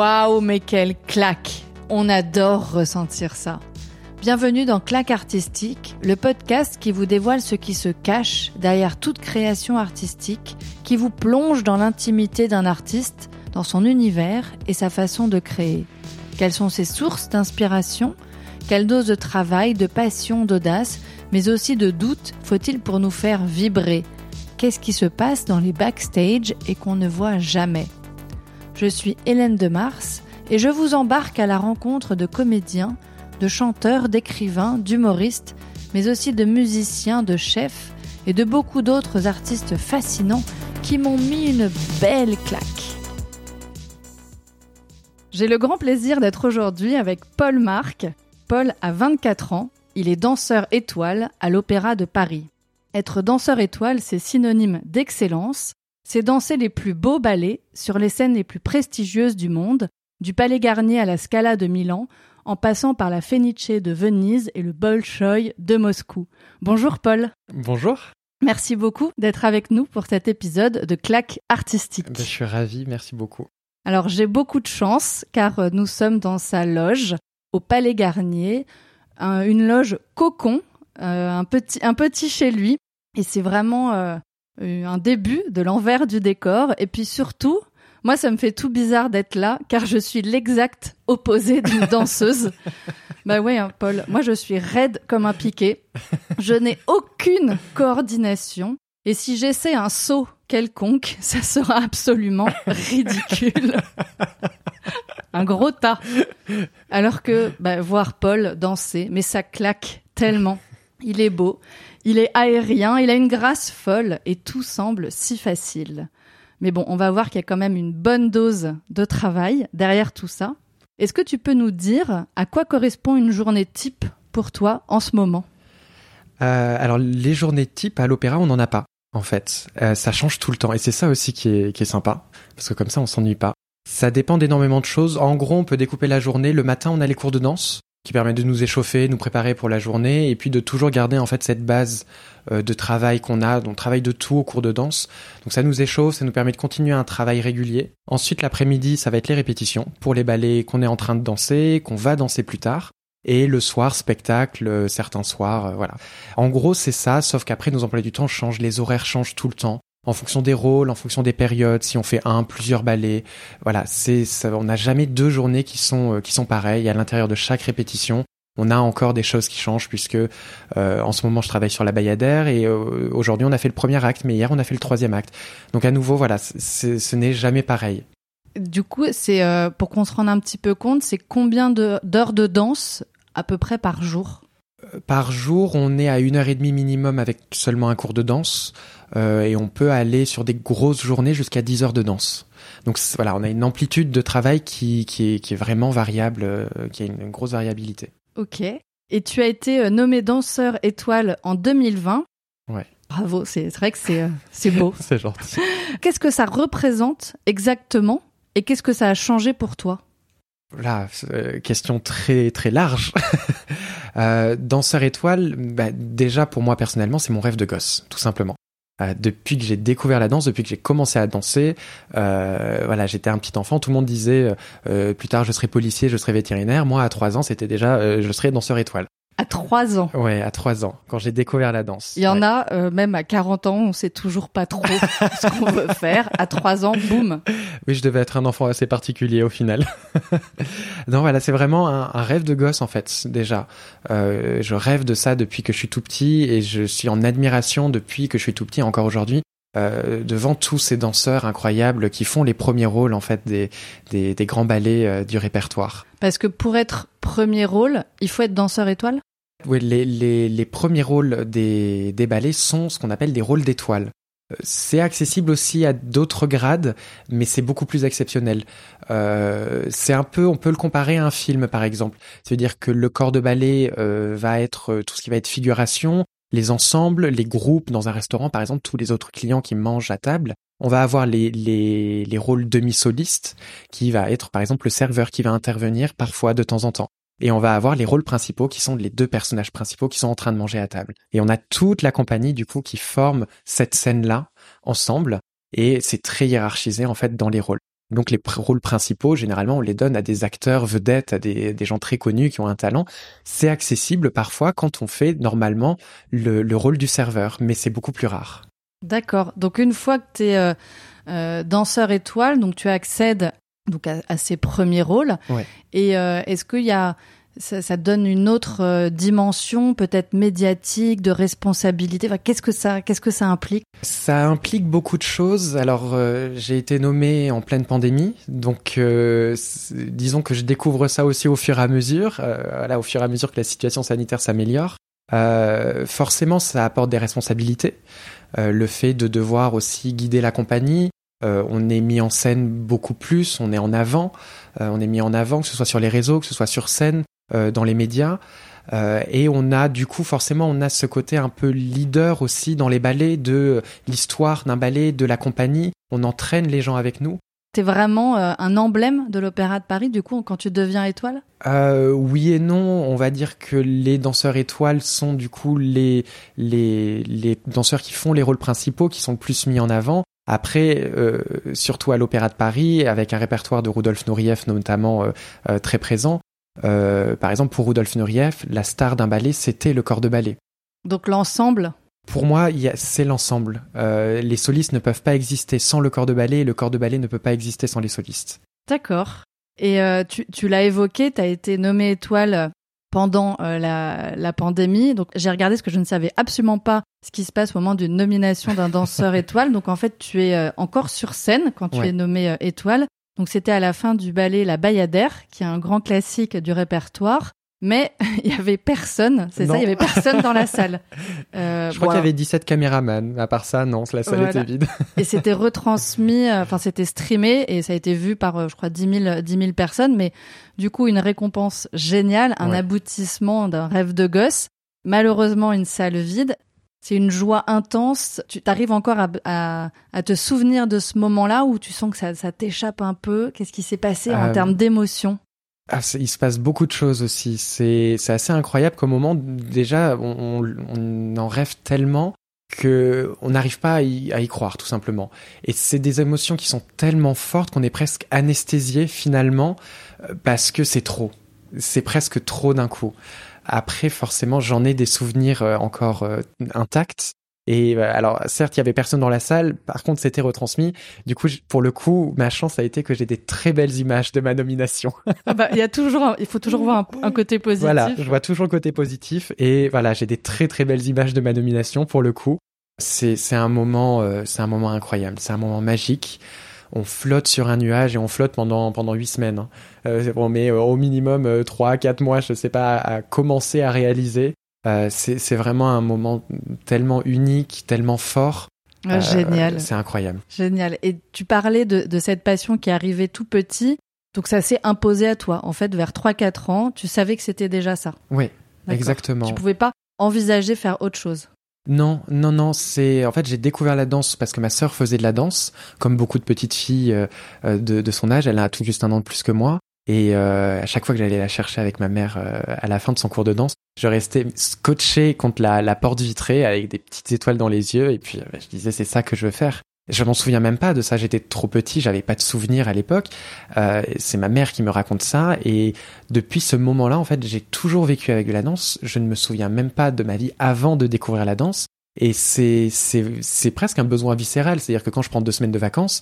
Waouh, mais quelle claque On adore ressentir ça. Bienvenue dans Claque Artistique, le podcast qui vous dévoile ce qui se cache derrière toute création artistique, qui vous plonge dans l'intimité d'un artiste, dans son univers et sa façon de créer. Quelles sont ses sources d'inspiration? Quelle dose de travail, de passion, d'audace, mais aussi de doute faut-il pour nous faire vibrer? Qu'est-ce qui se passe dans les backstage et qu'on ne voit jamais? Je suis Hélène de Mars et je vous embarque à la rencontre de comédiens, de chanteurs, d'écrivains, d'humoristes, mais aussi de musiciens, de chefs et de beaucoup d'autres artistes fascinants qui m'ont mis une belle claque. J'ai le grand plaisir d'être aujourd'hui avec Paul Marc. Paul a 24 ans, il est danseur étoile à l'Opéra de Paris. Être danseur étoile, c'est synonyme d'excellence, c'est danser les plus beaux ballets sur les scènes les plus prestigieuses du monde, du Palais Garnier à la Scala de Milan, en passant par la Fenice de Venise et le Bolchoï de Moscou. Bonjour Paul. Bonjour. Merci beaucoup d'être avec nous pour cet épisode de Claque artistique. Ben, je suis ravi, merci beaucoup. Alors j'ai beaucoup de chance car euh, nous sommes dans sa loge au Palais Garnier, une loge cocon, euh, un, petit, un petit chez lui. Et c'est vraiment euh, un début de l'envers du décor. Et puis surtout, moi, ça me fait tout bizarre d'être là, car je suis l'exact opposé d'une danseuse. bah ouais, hein, Paul. Moi, je suis raide comme un piqué. Je n'ai aucune coordination. Et si j'essaie un saut quelconque, ça sera absolument ridicule. un gros tas. Alors que, bah, voir Paul danser, mais ça claque tellement. Il est beau. Il est aérien, il a une grâce folle et tout semble si facile. Mais bon, on va voir qu'il y a quand même une bonne dose de travail derrière tout ça. Est-ce que tu peux nous dire à quoi correspond une journée type pour toi en ce moment? Euh, Alors les journées type à l'opéra, on n'en a pas en fait. Euh, ça change tout le temps et c'est ça aussi qui est, qui est sympa parce que comme ça on s'ennuie pas. Ça dépend d'énormément de choses. En gros, on peut découper la journée. Le matin, on a les cours de danse qui permet de nous échauffer, nous préparer pour la journée, et puis de toujours garder en fait cette base euh, de travail qu'on a, on travaille de tout au cours de danse. Donc ça nous échauffe, ça nous permet de continuer un travail régulier. Ensuite l'après-midi, ça va être les répétitions pour les ballets qu'on est en train de danser, qu'on va danser plus tard. Et le soir, spectacle, euh, certains soirs, euh, voilà. En gros, c'est ça, sauf qu'après, nos emplois du temps changent, les horaires changent tout le temps en fonction des rôles, en fonction des périodes, si on fait un, plusieurs ballets. Voilà, c'est on n'a jamais deux journées qui sont euh, qui sont pareilles à l'intérieur de chaque répétition. On a encore des choses qui changent puisque euh, en ce moment je travaille sur la Bayadère et euh, aujourd'hui on a fait le premier acte, mais hier on a fait le troisième acte. Donc à nouveau voilà, ce n'est jamais pareil. Du coup, c'est pour qu'on se rende un petit peu compte, c'est combien d'heures de danse à peu près par jour? Par jour, on est à une heure et demie minimum avec seulement un cours de danse, et on peut aller sur des grosses journées jusqu'à 10 heures de danse. Donc voilà, on a une amplitude de travail qui, qui, est, qui est vraiment variable, euh, qui a une, grosse variabilité. Ok. Et tu as été euh, nommé danseur étoile en 2020. Ouais. Bravo, c'est vrai que c'est c'est beau. c'est gentil. Qu'est-ce que ça représente exactement? Et qu'est-ce que ça a changé pour toi? Là, question très très large. Euh, danseur étoile, bah, déjà pour moi personnellement, c'est mon rêve de gosse, tout simplement. Euh, depuis que j'ai découvert la danse, depuis que j'ai commencé à danser, euh, voilà, j'étais un petit enfant. Tout le monde disait plus tard je serai policier, je serai vétérinaire. Moi, à trois ans, c'était déjà je serai danseur étoile. À trois ans. Ouais, à trois ans, quand j'ai découvert la danse. Il y en a, euh, même à 40 ans, on sait toujours pas trop ce qu'on veut faire. À trois ans, boum. Oui, je devais être un enfant assez particulier au final. non, voilà, c'est vraiment un, rêve de gosse en fait, déjà. Euh, je rêve de ça depuis que je suis tout petit et je suis en admiration depuis que je suis tout petit, encore aujourd'hui. Euh, devant tous ces danseurs incroyables qui font les premiers rôles en fait des, des, des grands ballets euh, du répertoire. Parce que pour être premier rôle, il faut être danseur étoile? Oui, les, les, les, premiers rôles des, des ballets sont ce qu'on appelle des rôles d'étoiles. Euh, c'est accessible aussi à d'autres grades, mais c'est beaucoup plus exceptionnel. Euh, c'est un peu, on peut le comparer à un film par exemple. C'est-à-dire que le corps de ballet euh, va être euh, tout ce qui va être figuration, les ensembles, les groupes dans un restaurant par exemple, tous les autres clients qui mangent à table. On va avoir les, les, les rôles demi-solistes, qui va être par exemple le serveur qui va intervenir parfois de temps en temps. Et on va avoir les rôles principaux qui sont les deux personnages principaux qui sont en train de manger à table. Et on a toute la compagnie du coup qui forme cette scène-là ensemble. Et c'est très hiérarchisé en fait dans les rôles. Donc les rôles principaux, généralement, on les donne à des acteurs vedettes, à des, gens très connus qui ont un talent. C'est accessible parfois quand on fait normalement le, le rôle du serveur, mais c'est beaucoup plus rare. D'accord. Donc une fois que tu es euh, euh, danseur étoile, donc tu accèdes donc à, à ces premiers rôles. Ouais. Et euh, est-ce qu'il y a ça, ça donne une autre euh, dimension, peut-être médiatique, de responsabilité? Enfin, qu'est-ce que ça, qu'est-ce que ça implique? Ça implique beaucoup de choses. Alors, euh, j'ai été nommé en pleine pandémie, donc euh, disons que je découvre ça aussi au fur et à mesure. Euh, voilà, au fur et à mesure que la situation sanitaire s'améliore. Forcément, ça apporte des responsabilités. Le fait de devoir aussi guider la compagnie. Euh, on est mis en scène beaucoup plus, on est en avant, Euh, on est mis en avant, que ce soit sur les réseaux, que ce soit sur scène, euh, dans les médias. Euh, et on a du coup forcément on a ce côté un peu leader aussi dans les ballets de l'histoire d'un ballet, de la compagnie. On entraîne les gens avec nous. T'es vraiment euh, un emblème de l'Opéra de Paris, du coup, quand tu deviens étoile? Euh, oui et non, on va dire que les danseurs étoiles sont du coup les, les, les danseurs qui font les rôles principaux, qui sont le plus mis en avant. Après, euh, surtout à l'Opéra de Paris, avec un répertoire de Rudolf Nureyev notamment euh, euh, très présent. Par exemple, pour Rudolf Nureyev, la star d'un ballet, c'était le corps de ballet. Donc l'ensemble? Pour moi, c'est l'ensemble. Les solistes ne peuvent pas exister sans le corps de ballet, et le corps de ballet ne peut pas exister sans les solistes. D'accord. Et tu, tu l'as évoqué, tu as été nommé étoile pendant euh, la, la pandémie. Donc j'ai regardé ce que je ne savais absolument pas ce qui se passe au moment d'une nomination d'un danseur étoile. Donc en fait, tu es euh, encore sur scène quand tu Ouais. es nommé euh, étoile. Donc c'était à la fin du ballet La Bayadère, qui est un grand classique du répertoire. Mais il y avait personne, c'est ça, il y avait personne dans la salle. Euh, Je crois bon, qu'il y avait 17 caméramans. À part ça, non, la salle Voilà. était vide. Et c'était retransmis, euh, enfin c'était streamé et ça a été vu par, euh, je crois, 10 000, 10 000 personnes. Mais du coup, une récompense géniale, un Ouais. aboutissement d'un rêve de gosse. Malheureusement, une salle vide. C'est une joie intense. Tu arrives encore à, à, à te souvenir de ce moment-là où tu sens que ça, ça t'échappe un peu. Qu'est-ce qui s'est passé en Euh, termes d'émotion? Ah, il se passe beaucoup de choses aussi. C'est assez incroyable comme moment. Déjà, on, en rêve tellement que on n'arrive pas à y, à y croire, tout simplement. Et c'est des émotions qui sont tellement fortes qu'on est presque anesthésié finalement euh, parce que c'est trop. C'est presque trop d'un coup. Après, forcément, j'en ai des souvenirs euh, encore euh, intacts. Et euh, alors, certes, il y avait personne dans la salle. Par contre, c'était retransmis. Du coup, pour le coup, ma chance a été que j'ai des très belles images de ma nomination. Ah bah, il y a toujours, un- il faut toujours voir un, un côté positif. Voilà, je vois toujours le côté positif et voilà, j'ai des très très belles images de ma nomination pour le coup. C'est c'est un moment euh, c'est un moment incroyable, c'est un moment magique. On flotte sur un nuage et on flotte pendant pendant huit semaines. hein. Euh, on met euh, au minimum euh, trois quatre mois, je sais pas, à, à commencer à réaliser. Euh, c'est vraiment un moment tellement unique, tellement fort. Ah, Euh, génial. C'est incroyable. Génial. Et tu parlais de, de cette passion qui arrivait tout petit. Donc ça s'est imposé à toi. En fait, vers 3-4 ans, tu savais que c'était déjà ça. Oui, exactement. Tu pouvais pas envisager faire autre chose. Non, non, non, c'est en fait j'ai découvert la danse parce que ma sœur faisait de la danse, comme beaucoup de petites filles euh, de, de son âge. Elle a tout juste un an de plus que moi. Et euh, à chaque fois que j'allais la chercher avec ma mère euh, à la fin de son cours de danse, je restais scotché contre la, porte vitrée avec des petites étoiles dans les yeux. Et puis euh, je disais c'est ça que je veux faire. Je m'en souviens même pas de ça. J'étais trop petit, j'avais pas de souvenirs à l'époque. Euh, c'est ma mère qui me raconte ça. Et depuis ce moment-là, en fait, j'ai toujours vécu avec de la danse. Je ne me souviens même pas de ma vie avant de découvrir la danse. Et c'est c'est c'est presque un besoin viscéral, c'est-à-dire que quand je prends deux semaines de vacances,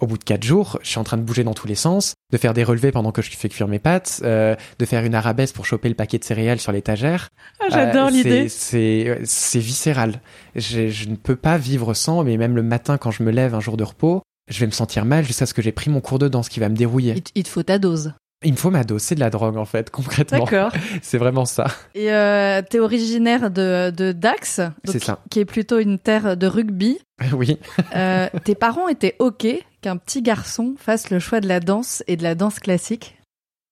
au bout de quatre jours, je suis en train de bouger dans tous les sens, de faire des relevés pendant que je fais cuire mes pâtes, euh, de faire une arabesque pour choper le paquet de céréales sur l'étagère. Ah, J'adore Euh, l'idée. C'est c'est c'est viscéral. Je, je ne peux pas vivre sans, mais même le matin quand je me lève un jour de repos, je vais me sentir mal jusqu'à ce que j'ai pris mon cours de danse qui va me dérouiller. Il te faut ta dose. Il me faut ma dose, c'est de la drogue en fait, concrètement. D'accord. C'est vraiment ça. Et euh, t'es originaire de, de Dax, donc C'est ça. qui est plutôt une terre de rugby. Oui. Euh, tes parents étaient ok qu'un petit garçon fasse le choix de la danse et de la danse classique.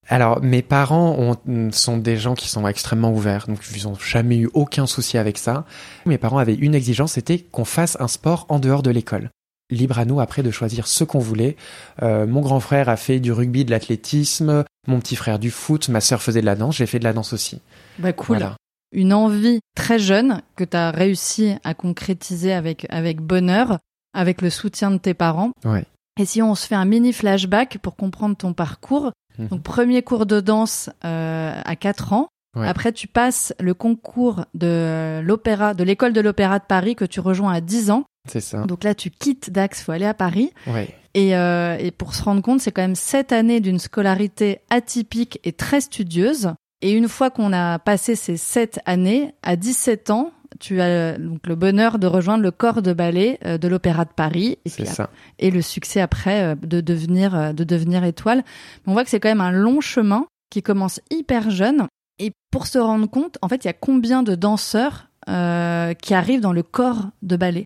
Alors, mes parents ont- sont des gens qui sont extrêmement ouverts, donc ils ont jamais eu aucun souci avec ça. Mes parents avaient une exigence, c'était qu'on fasse un sport en dehors de l'école. Libre à nous après de choisir ce qu'on voulait. Euh, mon grand frère a fait du rugby, de l'athlétisme, mon petit frère du foot, ma sœur faisait de la danse, j'ai fait de la danse aussi. Bah cool. Voilà. Une envie très jeune que t'as réussi à concrétiser avec avec bonheur, avec le soutien de tes parents. Ouais. Et si on se fait un mini flashback pour comprendre ton parcours, Mhm. donc premier cours de danse euh, à 4 ans. Ouais. Après, tu passes le concours de l'opéra, de l'école de l'opéra de Paris que tu rejoins à 10 ans. C'est ça. Donc là, tu quittes Dax, faut aller à Paris. Ouais. Et, euh, et pour se rendre compte, c'est quand même sept années d'une scolarité atypique et très studieuse. Et une fois qu'on a passé ces sept années, à 17 ans, tu as donc le bonheur de rejoindre le corps de ballet euh, de l'Opéra de Paris et, puis, ça. et le succès après euh, de devenir de devenir étoile. Mais on voit que c'est quand même un long chemin qui commence hyper jeune. Et pour se rendre compte, en fait, il y a combien de danseurs euh, qui arrivent dans le corps de ballet?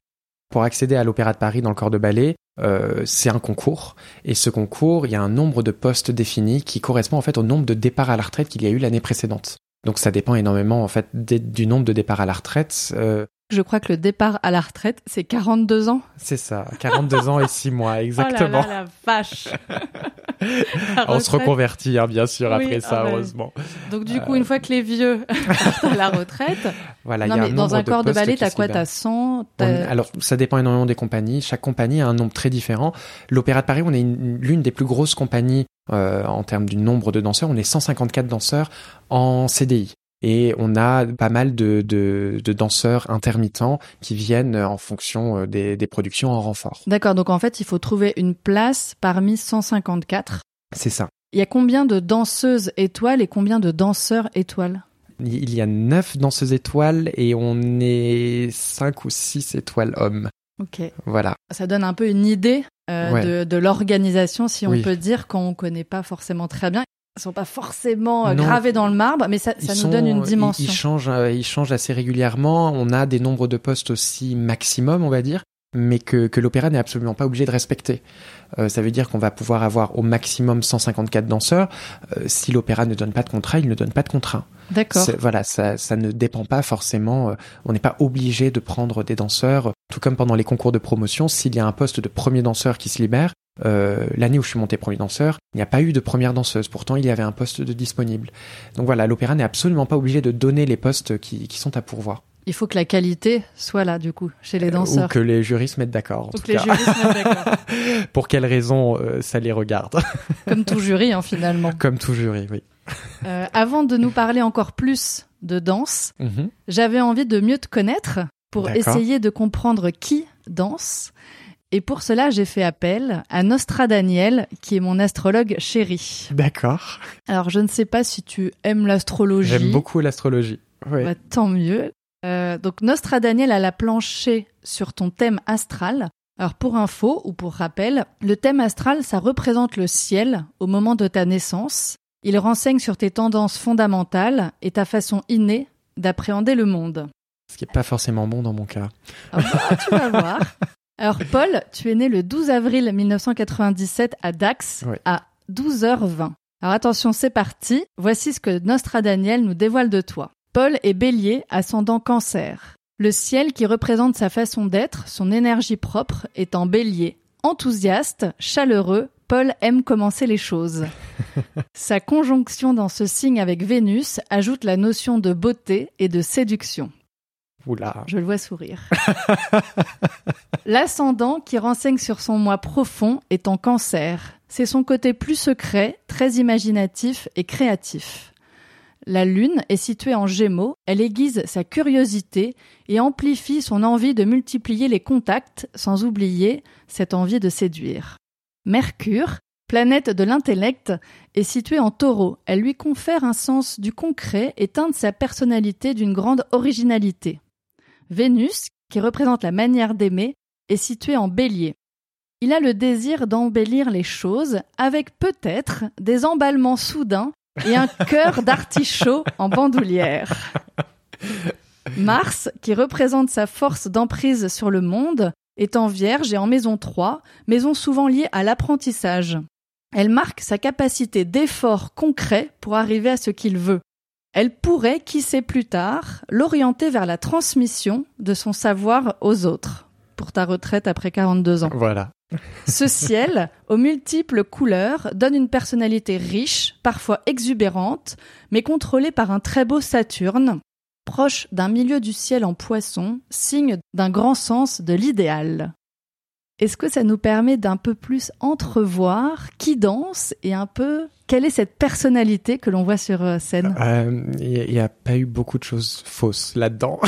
Pour accéder à l'Opéra de Paris dans le corps de ballet, euh, c'est un concours. Et ce concours, il y a un nombre de postes définis qui correspond en fait au nombre de départs à la retraite qu'il y a eu l'année précédente. Donc ça dépend énormément en fait du nombre de départs à la retraite. Euh, Je crois que le départ à la retraite, c'est 42 ans. c'est ça, 42 ans et 6 mois exactement. Oh là là, la vache. La On se reconvertit hein, bien sûr Oui, après ça, ah bah, heureusement. Donc du coup, une fois que les vieux partent à la retraite, Voilà, non y a mais un dans un corps de ballet, t'as quoi? T'as 100 On- t'as- alors, ça dépend énormément des compagnies. Chaque compagnie a un nombre très différent. L'Opéra de Paris, on est une- l'une des plus grosses compagnies euh, en termes du nombre de danseurs. On est 154 danseurs en CDI. Et on a pas mal de, de, de danseurs intermittents qui viennent en fonction euh, des, des productions en renfort. D'accord, donc en fait, il faut trouver une place parmi 154. C'est ça. Il y a combien de danseuses étoiles et combien de danseurs étoiles? Il y a neuf danseuses étoiles et on est cinq ou six étoiles hommes. Ok. Voilà. Ça donne un peu une idée euh, Ouais. de, de l'organisation, si on peut dire, quand on connaît pas forcément très bien. Ils sont pas forcément euh, Non. gravés dans le marbre, mais ça, ça Ils nous sont- donne une ils- dimension. Ils, changent, euh, ils changent assez régulièrement. On a des nombres de postes aussi maximum, on va dire, mais que, que l'opéra n'est absolument pas obligé de respecter. Euh, ça veut dire qu'on va pouvoir avoir au maximum 154 danseurs. Euh, si l'opéra ne donne pas de contrat, il ne donne pas de contrat. D'accord. Voilà, ça, ça ne dépend pas forcément. euh, on n'est pas obligé de prendre des danseurs. Tout comme pendant les concours de promotion, s'il y a un poste de premier danseur qui se libère, euh, l'année où je suis monté premier danseur, il n'y a pas eu de première danseuse. Pourtant, il y avait un poste de disponible. Donc voilà, l'opéra n'est absolument pas obligé de donner les postes qui, qui sont à pourvoir. Il faut que la qualité soit là, du coup, chez les Euh, danseurs. Ou que les jurys se mettent d'accord. tout que les jurys se mettent d'accord. Pour quelles raisons euh, ça les regarde? Comme tout jury, hein, finalement. Comme tout jury, oui. Euh, avant de nous parler encore plus de danse, Mhm. j'avais envie de mieux te connaître pour essayer de comprendre qui danse. Et pour cela, j'ai fait appel à Nostradaniel, qui est mon astrologue chéri. D'accord. Alors, je ne sais pas si tu aimes l'astrologie. J'aime beaucoup l'astrologie. Oui. Bah, tant mieux. Euh, donc Nostradaniel a la planché sur ton thème astral. Alors pour info ou pour rappel, le thème astral, ça représente le ciel au moment de ta naissance. Il renseigne sur tes tendances fondamentales et ta façon innée d'appréhender le monde. Ce qui n'est pas forcément bon dans mon cas. Ah bah, tu vas voir. Alors Paul, tu es né le 12 avril 1997 à Dax Ouais. à 12h20. Alors attention, c'est parti. Voici ce que Nostradaniel nous dévoile de toi. Paul est bélier, ascendant cancer. Le ciel qui représente sa façon d'être, son énergie propre, est en bélier. Enthousiaste, chaleureux, Paul aime commencer les choses. Sa conjonction dans ce signe avec Vénus ajoute la notion de beauté et de séduction. Je le vois sourire. L'ascendant qui renseigne sur son moi profond est en cancer. C'est son côté plus secret, très imaginatif et créatif. La lune est située en gémeaux, elle aiguise sa curiosité et amplifie son envie de multiplier les contacts, sans oublier cette envie de séduire. Mercure, planète de l'intellect, est située en taureau. Elle lui confère un sens du concret et teinte sa personnalité d'une grande originalité. Vénus, qui représente la manière d'aimer, est située en bélier. Il a le désir d'embellir les choses avec peut-être des emballements soudains et un cœur d'artichaut en bandoulière. Mars, qui représente sa force d'emprise sur le monde, est en vierge et en maison 3, maison souvent liée à l'apprentissage. Elle marque sa capacité d'effort concret pour arriver à ce qu'il veut. Elle pourrait, qui sait plus tard, l'orienter vers la transmission de son savoir aux autres. Pour ta retraite après 42 ans. Voilà. Ce ciel, aux multiples couleurs, donne une personnalité riche, parfois exubérante, mais contrôlée par un très beau Saturne, proche d'un milieu du ciel en poisson, signe d'un grand sens de l'idéal. Est-ce que ça nous permet d'un peu plus entrevoir qui danse et un peu quelle est cette personnalité que l'on voit sur euh, scène? Il n'y a pas eu beaucoup de choses fausses là-dedans.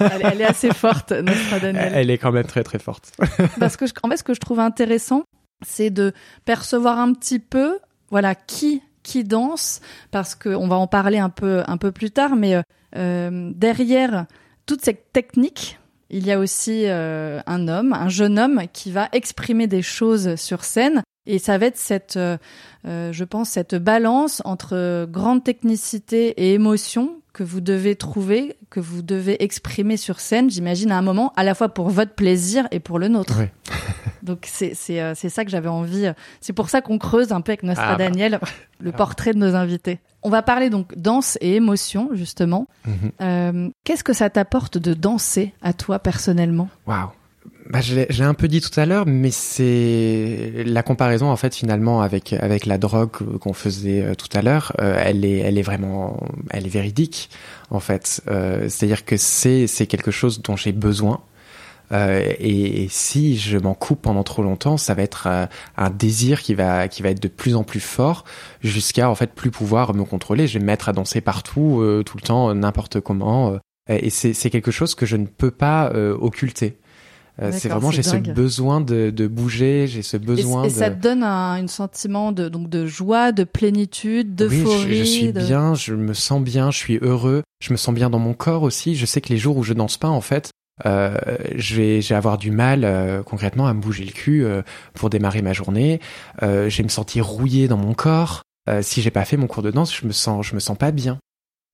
elle, est assez forte, notre Daniel. Elle est quand même très très forte. Parce que en fait, ce que je trouve intéressant, c'est de percevoir un petit peu, voilà, qui qui danse, parce qu'on va en parler un peu un peu plus tard, mais euh, derrière toute cette technique il y a aussi euh, un homme, un jeune homme qui va exprimer des choses sur scène. Et ça va être cette, euh, euh, je pense, cette balance entre grande technicité et émotion que vous devez trouver, que vous devez exprimer sur scène, j'imagine, à un moment, à la fois pour votre plaisir et pour le nôtre. Donc c'est c'est ça que j'avais envie. C'est pour ça qu'on creuse un peu avec Nostra ah, bah. Daniel le portrait de nos invités. On va parler donc danse et émotion justement. Mhm. Euh, Qu'est-ce que ça t'apporte de danser à toi personnellement? Waouh bah, je l'ai un peu dit tout à l'heure, mais c'est la comparaison en fait finalement avec avec la drogue qu'on faisait euh, tout à l'heure. Euh, elle est elle est vraiment elle est véridique en fait. Euh, C'est-à-dire que c'est c'est quelque chose dont j'ai besoin euh, et, si je m'en coupe pendant trop longtemps, ça va être euh, un désir qui va qui va être de plus en plus fort jusqu'à en fait plus pouvoir me contrôler. Je vais me mettre à danser partout, euh, tout le temps, n'importe comment. et c'est quelque chose que je ne peux pas occulter. c'est vraiment j'ai ce besoin de, de bouger, j'ai ce besoin. Et, et ça te donne un, sentiment de donc de joie, de plénitude, d'euphorie. Oui, je, je, suis bien, je me sens bien, je suis heureux, je me sens bien dans mon corps aussi. Je sais que les jours où je danse pas, en fait, euh, je vais, j'ai avoir du mal euh, concrètement à me bouger le cul euh, pour démarrer ma journée. je vais me sentir rouillé dans mon corps. si j'ai pas fait mon cours de danse, je me sens, je me sens pas bien.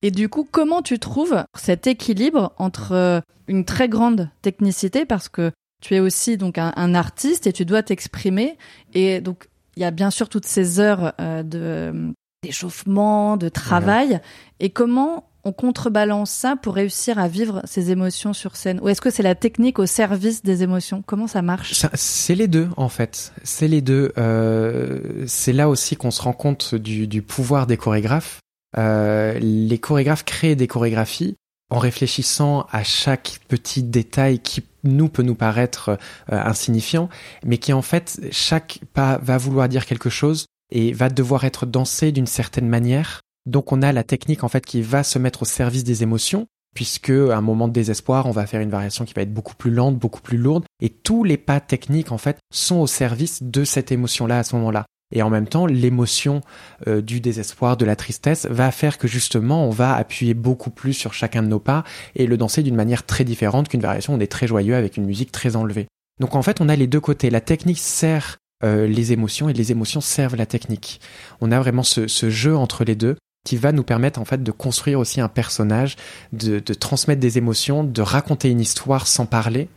Et du coup, comment tu trouves cet équilibre entre une très grande technicité, parce que tu es aussi donc un, artiste et tu dois t'exprimer, et donc il y a bien sûr toutes ces heures de d'échauffement, de travail, et comment on contrebalance ça pour réussir à vivre ces émotions sur scène Ou est-ce que c'est la technique au service des émotions? Comment ça marche? C'est les deux en fait. C'est les deux. Euh, c'est là aussi qu'on se rend compte du, pouvoir des chorégraphes. Euh, les chorégraphes créent des chorégraphies en réfléchissant à chaque petit détail qui nous peut nous paraître euh, insignifiant, mais qui en fait chaque pas va vouloir dire quelque chose et va devoir être dansé d'une certaine manière donc on a la technique en fait qui va se mettre au service des émotions, puisque à un moment de désespoir, on va faire une variation qui va être beaucoup plus lente, beaucoup plus lourde, et tous les pas techniques en fait sont au service de cette émotion-là à ce moment-là. Et en même temps, l'émotion euh, du désespoir, de la tristesse, va faire que justement, on va appuyer beaucoup plus sur chacun de nos pas et le danser d'une manière très différente qu'une variation où on est très joyeux avec une musique très enlevée. Donc en fait, on a les deux côtés. La technique sert euh, les émotions et les émotions servent la technique. On a vraiment ce jeu entre les deux qui va nous permettre en fait de construire aussi un personnage, de, transmettre des émotions, de raconter une histoire sans parler.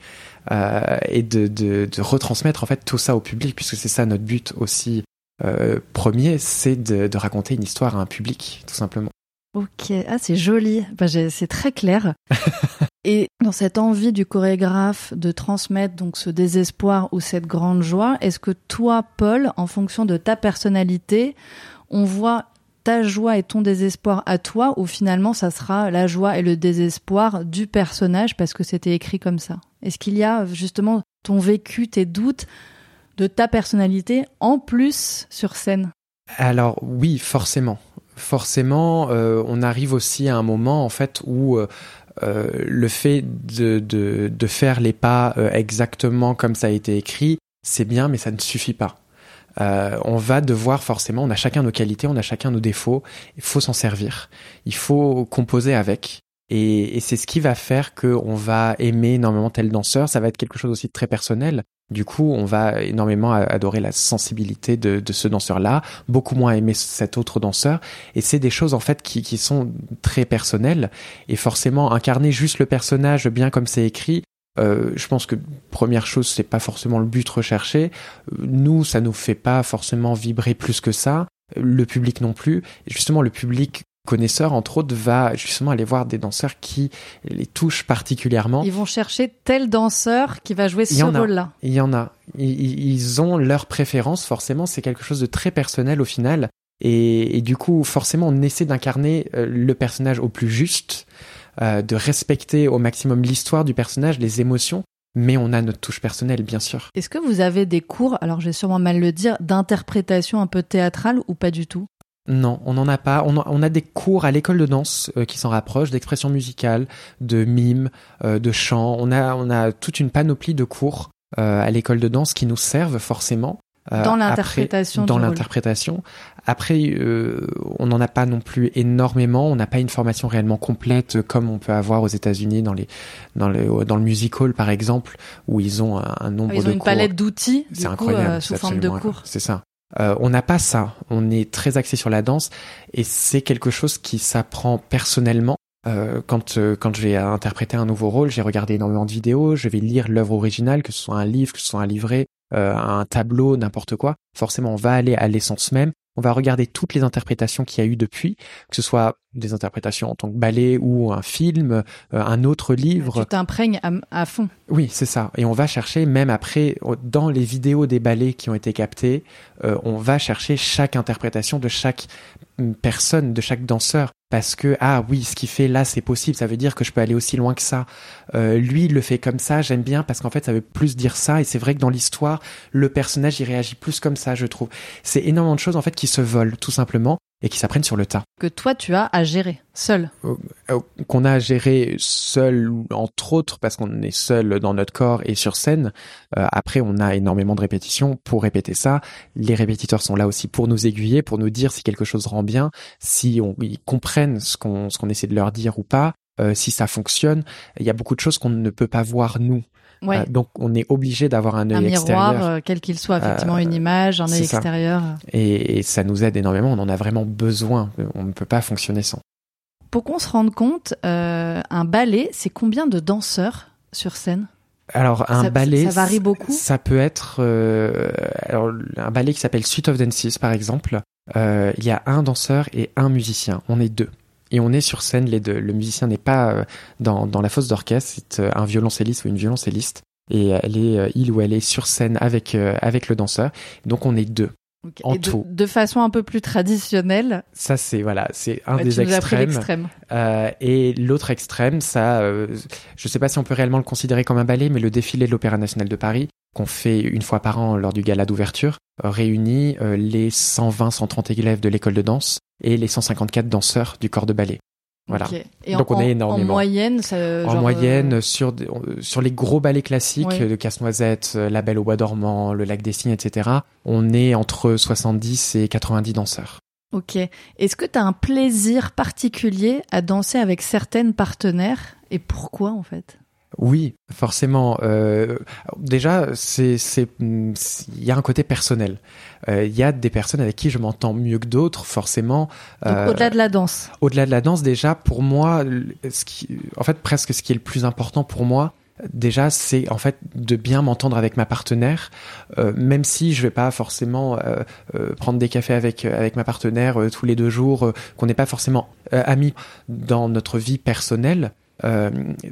Euh, et de, retransmettre en fait tout ça au public puisque c'est ça notre but aussi euh, premier c'est de, raconter une histoire à un public tout simplement. Ok. Ah c'est joli. Bah, c'est très clair. Et dans cette envie du chorégraphe de transmettre donc ce désespoir ou cette grande joie est-ce que toi Paul en fonction de ta personnalité on voit ta joie et ton désespoir à toi ou finalement ça sera la joie et le désespoir du personnage parce que c'était écrit comme ça Est-ce qu'il y a justement ton vécu, tes doutes de ta personnalité en plus sur scène? Alors oui, forcément. Forcément, euh, on arrive aussi à un moment en fait où euh, euh, le fait de, de, faire les pas exactement comme ça a été écrit, c'est bien, mais ça ne suffit pas. Euh, on va devoir forcément, on a chacun nos qualités, on a chacun nos défauts, il faut s'en servir, il faut composer avec. Et, c'est ce qui va faire qu'on va aimer énormément tel danseur. Ça va être quelque chose aussi de très personnel. Du coup, on va énormément adorer la sensibilité de, ce danseur-là, beaucoup moins aimer cet autre danseur. Et c'est des choses en fait qui, qui sont très personnelles. Et forcément, incarner juste le personnage bien comme c'est écrit, euh, je pense que première chose, c'est pas forcément le but recherché. Nous, ça nous fait pas forcément vibrer plus que ça. Le public non plus. Et justement, le public connaisseur, entre autres, va justement aller voir des danseurs qui les touchent particulièrement. Ils vont chercher tel danseur qui va jouer ce rôle-là. Il y en a. Ils ont leur préférence, forcément. C'est quelque chose de très personnel au final. Et, et du coup, forcément, on essaie d'incarner euh, le personnage au plus juste. Euh, de respecter au maximum l'histoire du personnage, les émotions, mais on a notre touche personnelle, bien sûr. Est-ce que vous avez des cours, alors j'ai sûrement mal le dire, d'interprétation un peu théâtrale ou pas du tout? Non, on n'en a pas. On a, des cours à l'école de danse euh, qui s'en rapprochent, d'expression musicale, de mime, euh, de chant. On a, on a toute une panoplie de cours euh, à l'école de danse qui nous servent forcément. Dans l'interprétation. Dans l'interprétation. Après, on n'en a pas non plus énormément. On n'a pas une formation réellement complète comme on peut avoir aux États-Unis dans les dans le dans le music hall par exemple où ils ont un, nombre ils ont une palette d'outils. C'est incroyable. sous forme de cours. C'est ça. Euh, on n'a pas ça. On est très axé sur la danse et c'est quelque chose qui s'apprend personnellement. Euh, quand euh, quand je vais interpréter un nouveau rôle, j'ai regardé énormément de vidéos, je vais lire l'œuvre originale, que ce soit un livre, que ce soit un livret, un tableau, n'importe quoi. Forcément, on va aller à l'essence même on va regarder toutes les interprétations qu'il y a eu depuis, que ce soit des interprétations en tant que ballet ou un film, euh, un autre livre. Tu t'imprègnes à, fond. Oui, c'est ça. Et on va chercher, même après, dans les vidéos des ballets qui ont été captés, euh, on va chercher chaque interprétation de chaque mm, personne, de chaque danseur parce que ah oui ce qu'il fait là c'est possible ça veut dire que je peux aller aussi loin que ça. Euh, lui il le fait comme ça j'aime bien parce qu'en fait ça veut plus dire ça et c'est vrai que dans l'histoire le personnage il réagit plus comme ça je trouve. C'est énormément de choses en fait qui se volent tout simplement et qui s'apprennent sur le tas. Que toi, tu as à gérer, seul. Euh, euh, qu'on a à gérer seul, entre autres, parce qu'on est seul dans notre corps et sur scène. Euh, après, on a énormément de répétitions pour répéter ça. Les répétiteurs sont là aussi pour nous aiguiller, pour nous dire si quelque chose rend bien, si on, ils comprennent ce qu'on ce qu'on essaie de leur dire ou pas. si ça fonctionne, il y a beaucoup de choses qu'on ne peut pas voir nous. Ouais. donc on est obligé d'avoir un œil extérieur. Un miroir, quel qu'il soit, effectivement, une image, un œil extérieur. Et, et, ça nous aide énormément. On en a vraiment besoin. On ne peut pas fonctionner sans. Pour qu'on se rende compte, euh, un ballet, c'est combien de danseurs sur scène? Alors un ballet, ça varie beaucoup? Ça peut être euh, alors un ballet qui s'appelle Suite of Dances par exemple. Euh, il y a un danseur et un musicien. On est deux et on est sur scène les deux. Le musicien n'est pas euh, dans, dans la fosse d'orchestre, c'est euh, un violoncelliste ou une violoncelliste et elle est il ou elle est sur scène avec avec le danseur. Donc on est deux. En tout. De, façon un peu plus traditionnelle. Ça c'est voilà, c'est un des extrêmes. Euh, et l'autre extrême, ça, euh, je sais pas si on peut réellement le considérer comme un ballet, mais le défilé de l'Opéra national de Paris, qu'on fait une fois par an lors du gala d'ouverture, euh, réunit euh, les 120-130 élèves de l'école de danse et les 154 danseurs du corps de ballet. Voilà. Et Donc en, on est énormément. En moyenne, ça, en moyenne euh, sur sur les gros ballets classiques de Casse-Noisette, euh, La Belle au bois dormant, Le Lac des Cygnes, etc. On est entre 70 et 90 danseurs. Ok. Est-ce que tu as un plaisir particulier à danser avec certaines partenaires et pourquoi en fait? Oui, forcément. Euh, déjà, c'est c'est il y a un côté personnel. Euh, il y a des personnes avec qui je m'entends mieux que d'autres, forcément. Euh, au-delà de la danse. Au-delà de la danse, déjà pour moi, ce qui, en fait, presque ce qui est le plus important pour moi, déjà c'est en fait de bien m'entendre avec ma partenaire euh, même si je vais pas forcément euh, euh, prendre des cafés avec avec ma partenaire tous les deux jours qu'on n'est pas forcément amis dans notre vie personnelle euh,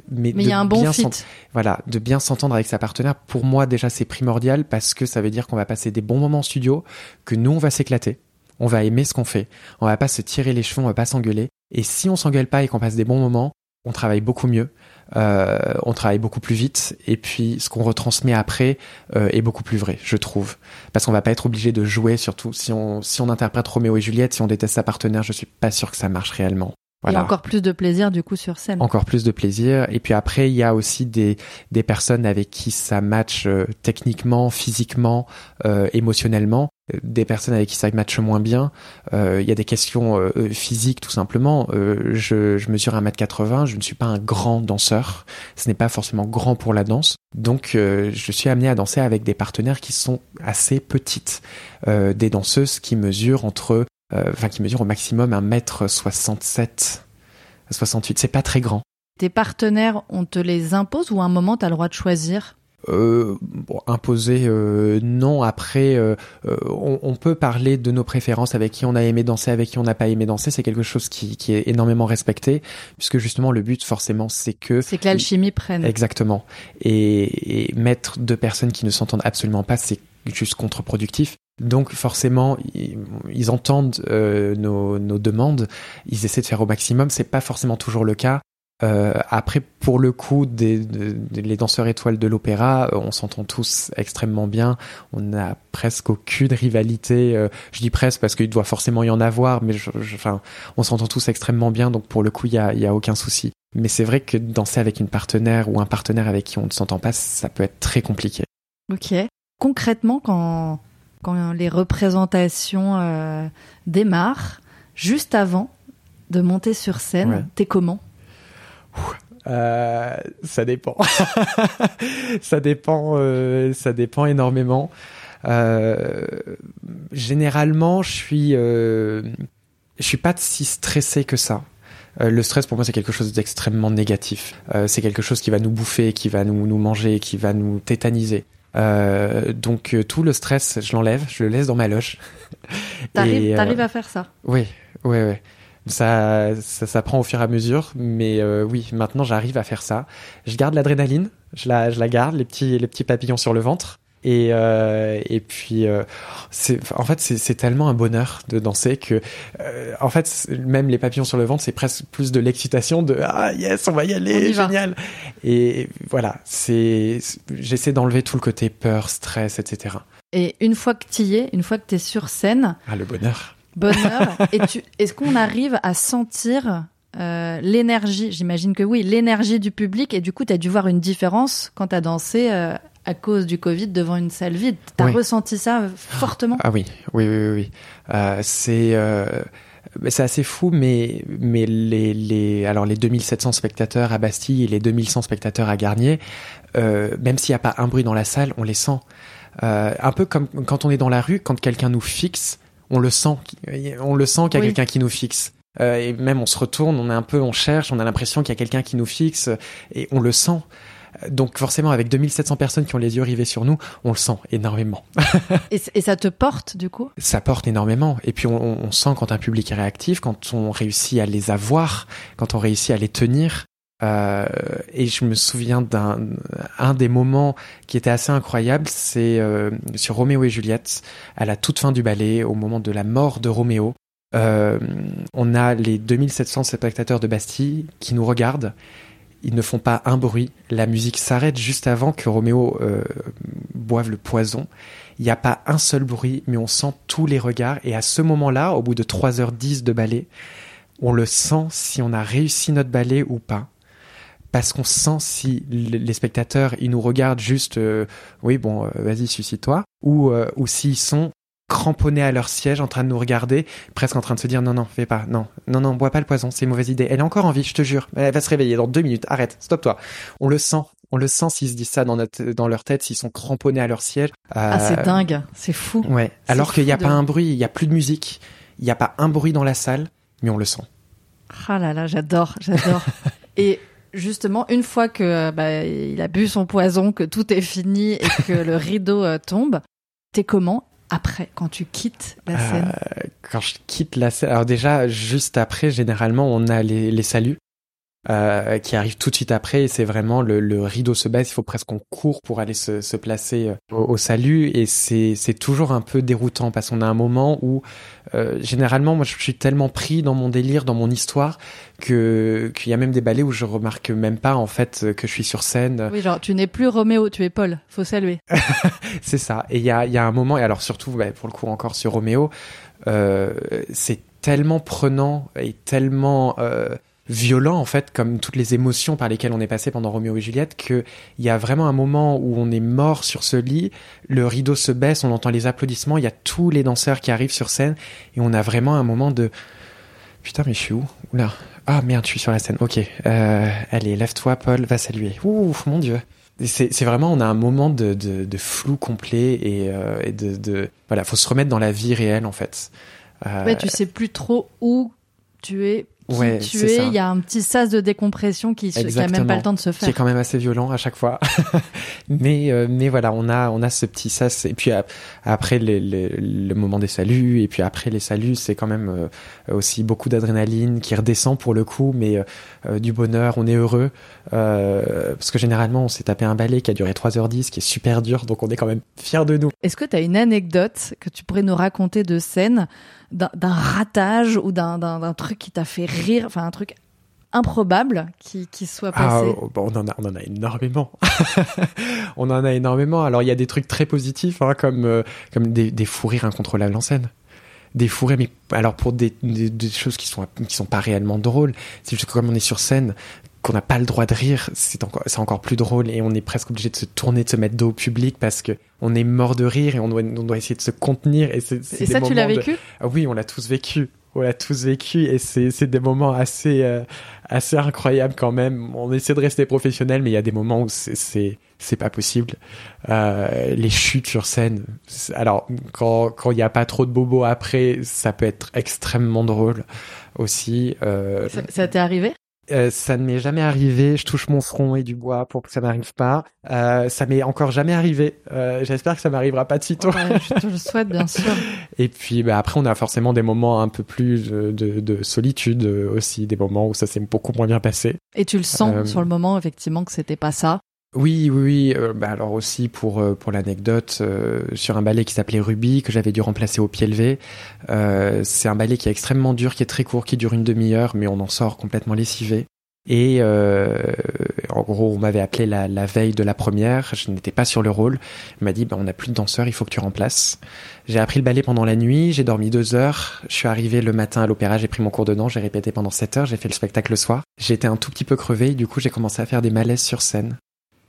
mais, il y a un bon fit. Voilà, de bien s'entendre avec sa partenaire. Pour moi, déjà, c'est primordial parce que ça veut dire qu'on va passer des bons moments en studio, que nous, on va s'éclater. On va aimer ce qu'on fait. On va pas se tirer les cheveux, on va pas s'engueuler. Et si on s'engueule pas et qu'on passe des bons moments, on travaille beaucoup mieux, euh, on travaille beaucoup plus vite, et puis ce qu'on retransmet après euh, est beaucoup plus vrai, je trouve, parce qu'on va pas être obligé de jouer, surtout si on si on interprète Roméo et Juliette, si on déteste sa partenaire, je suis pas sûr que ça marche réellement. Et encore plus de plaisir du coup sur scène. Encore plus de plaisir. Et puis après, il y a aussi des, des personnes avec qui ça match euh, techniquement, physiquement, euh, émotionnellement. Euh, des personnes avec qui ça match moins bien. Il y a des questions physiques tout simplement. je, je mesure 1m80, je ne suis pas un grand danseur. Ce n'est pas forcément grand pour la danse. Donc je suis amené à danser avec des partenaires qui sont assez petites. des danseuses qui mesurent entre euh, enfin qui mesure au maximum 1m67, 68. C'est pas très grand. Tes partenaires, on te les impose ou à un moment tu as le droit de choisir? Euh, bon, imposer euh, non. Après euh, euh, on, on, peut parler de nos préférences avec qui on a aimé danser avec qui on n'a pas aimé danser. C'est quelque chose qui, qui, est énormément respecté puisque justement le but forcément c'est que c'est que l'alchimie prenne. Exactement. Et, et mettre deux personnes qui ne s'entendent absolument pas c'est juste contre-productif donc forcément, ils, entendent euh, nos, nos, demandes, ils essaient de faire au maximum. C'est pas forcément toujours le cas. Euh, après, pour le coup, des, les danseurs étoiles de l'opéra, on s'entend tous extrêmement bien. On n'a presque aucune rivalité. je dis presque parce qu'il doit forcément y en avoir, mais je, enfin, on s'entend tous extrêmement bien. Donc pour le coup, il y a, y a aucun souci. Mais c'est vrai que danser avec une partenaire ou un partenaire avec qui on ne s'entend pas, ça peut être très compliqué. Ok. Concrètement, quand, quand les représentations euh, démarrent, juste avant de monter sur scène, t'es comment? Euh, Ça dépend. ça dépend. Euh, ça dépend énormément. généralement, je suis, je suis pas si stressé que ça. Le stress pour moi c'est quelque chose d'extrêmement négatif. C'est quelque chose qui va nous bouffer, qui va nous, nous manger, qui va nous tétaniser. Euh, donc tout le stress, je l'enlève, je le laisse dans ma loge. T'arrives à faire ça Oui, oui, oui. Ça, ça, ça, prend au fur et à mesure, mais oui, maintenant j'arrive à faire ça. Je garde l'adrénaline, je la, je la garde, les petits, les petits papillons sur le ventre. Et, euh, et puis, euh, en fait, c'est tellement un bonheur de danser que, euh, en fait, même les papillons sur le ventre, c'est presque plus de l'excitation de ah yes, on va y aller, génial. Et voilà, c'est, j'essaie d'enlever tout le côté peur, stress, etc. Et une fois que tu y es, une fois que tu es sur scène, ah le bonheur. Bonheur. est-ce qu'on arrive à sentir euh, l'énergie, j'imagine que oui, l'énergie du public, et du coup, tu as dû voir une différence quand tu as dansé euh, à cause du Covid devant une salle vide. Tu as ressenti ça fortement? Ah oui, oui, oui, oui. Euh, c'est c'est assez fou, mais, mais les, les, alors les 2700 spectateurs à Bastille et les 2100 spectateurs à Garnier, même s'il n'y a pas un bruit dans la salle, on les sent. un peu comme quand on est dans la rue, quand quelqu'un nous fixe, on le sent, on le sent qu'il y a quelqu'un qui nous fixe. Euh, et même on se retourne, on est un peu, on cherche, on a l'impression qu'il y a quelqu'un qui nous fixe et on le sent. Donc forcément, avec 2700 personnes qui ont les yeux rivés sur nous, on le sent énormément. et, ça te porte du coup? Ça porte énormément. Et puis on, on, sent quand un public est réactif, quand on réussit à les avoir, quand on réussit à les tenir. Euh, et je me souviens d'un un des moments qui était assez incroyable, c'est euh, sur Roméo et Juliette, à la toute fin du ballet, au moment de la mort de Roméo. Euh, on a les 2700 spectateurs de Bastille qui nous regardent. Ils ne font pas un bruit. La musique s'arrête juste avant que Roméo euh, boive le poison. Il n'y a pas un seul bruit, mais on sent tous les regards. Et à ce moment-là, au bout de 3h10 de ballet, on le sent si on a réussi notre ballet ou pas parce qu'on sent si les spectateurs ils nous regardent juste euh, oui bon vas-y suicide-toi ou ou s'ils sont cramponnés à leur siège en train de nous regarder, presque en train de se dire non, non, fais pas, non, non, non, bois pas le poison, c'est une mauvaise idée. Elle est encore en vie, je te jure. Elle va se réveiller dans deux minutes. Arrête, stop-toi. On le sent. On le sent s'ils se disent ça dans, notre, dans leur tête, s'ils sont cramponnés à leur siège. ah, c'est euh, dingue, c'est fou. Ouais. Alors qu'il n'y a pas un bruit, il n'y a plus de musique, il n'y a pas un bruit dans la salle, mais on le sent. Ah là là, j'adore, j'adore. Et justement, une fois que bah, il a bu son poison, que tout est fini et que le rideau euh, tombe, t'es comment après, quand tu quittes la euh, scène Quand je quitte la scène, alors déjà, juste après, généralement, on a les, les saluts. Euh, qui arrivent tout de suite après. Et c'est vraiment le, le, rideau se baisse. Il faut presque qu'on court pour aller se, se placer euh, au, salut. Et c'est toujours un peu déroutant parce qu'on a un moment où euh, généralement moi je suis tellement pris dans mon délire dans mon histoire que qu'il y a même des ballets où je remarque même pas en fait que je suis sur scène. Oui genre tu n'es plus Roméo tu es Paul. Faut saluer. C'est ça. Et il y a y a un moment et alors surtout bah, pour le coup encore sur Roméo euh, c'est tellement prenant et tellement euh, violent en fait comme toutes les émotions par lesquelles on est passé pendant Roméo et Juliette que il y a vraiment un moment où on est mort sur ce lit le rideau se baisse on entend les applaudissements il y a tous les danseurs qui arrivent sur scène et on a vraiment un moment de putain mais je suis où? Oula ah merde je suis sur la scène. Ok. Euh, allez lève-toi Paul va saluer ouh mon dieu. C'est vraiment on a un moment de, de, de flou complet et, euh, et de, de voilà faut se remettre dans la vie réelle en fait. Euh, tu sais plus trop où tu es ouais, tu es, il y a un petit sas de décompression qui n'a même pas le temps de se faire. Qui est quand même assez violent à chaque fois. mais euh, mais voilà, on a on a ce petit sas et puis après les, le moment des saluts et puis après les saluts, c'est quand même euh, aussi beaucoup d'adrénaline qui redescend pour le coup, mais euh, du bonheur, on est heureux parce que généralement on s'est tapé un ballet qui a duré 3h10 qui est super dur, donc on est quand même fier de nous. Est-ce que tu as une anecdote que tu pourrais nous raconter de scène d'un ratage ou d'un truc qui t'a fait rire, enfin un truc improbables qui, qui soient Ah, passés oh, bon, on, en a, on en a énormément. on en a énormément. Alors, il y a des trucs très positifs, hein, comme, euh, comme des, des fous rires incontrôlables en scène. Des fous rires, mais alors pour des, des, des choses qui sont, qui sont pas réellement drôles. C'est juste que comme on est sur scène, qu'on n'a pas le droit de rire, c'est encore, c'est encore plus drôle et on est presque obligé de se tourner, de se mettre dos au public parce que on est mort de rire et on doit, on doit essayer de se contenir. Et, c'est, c'est Et ça, tu l'as de- vécu? Ah oui, on l'a tous vécu. On l'a tous vécu et c'est c'est des moments assez euh, assez incroyables quand même. On essaie de rester professionnel, mais il y a des moments où c'est c'est c'est pas possible. Euh, les chutes sur scène. Alors quand quand il y a pas trop de bobos après, ça peut être extrêmement drôle aussi. Euh, Ça, ça t'est arrivé? euh, ça ne m'est jamais arrivé. Je touche mon front et du bois pour que ça m'arrive pas. Euh, ça m'est encore jamais arrivé. Euh, J'espère que ça m'arrivera pas de sitôt. Ouais, Je te le souhaite, bien sûr. Et puis bah, après, on a forcément des moments un peu plus de, de, de solitude aussi, des moments où ça s'est beaucoup moins bien passé. Et tu le sens sur le moment, effectivement, que c'était pas ça. Oui, oui, oui. euh, bah, alors aussi pour euh, pour l'anecdote, euh, sur un ballet qui s'appelait Ruby que j'avais dû remplacer au pied levé. Euh, c'est un ballet qui est extrêmement dur, qui est très court, qui dure une demi-heure, mais on en sort complètement lessivé. Et en gros, on m'avait appelé la, la veille de la première. Je n'étais pas sur le rôle. On m'a dit, bah, on n'a plus de danseur, il faut que tu remplaces. J'ai appris le ballet pendant la nuit. J'ai dormi deux heures. Je suis arrivé le matin à l'opéra. J'ai pris mon cours de danse. J'ai répété pendant sept heures. J'ai fait le spectacle le soir. J'étais un tout petit peu crevé. Du coup, j'ai commencé à faire des malaises sur scène.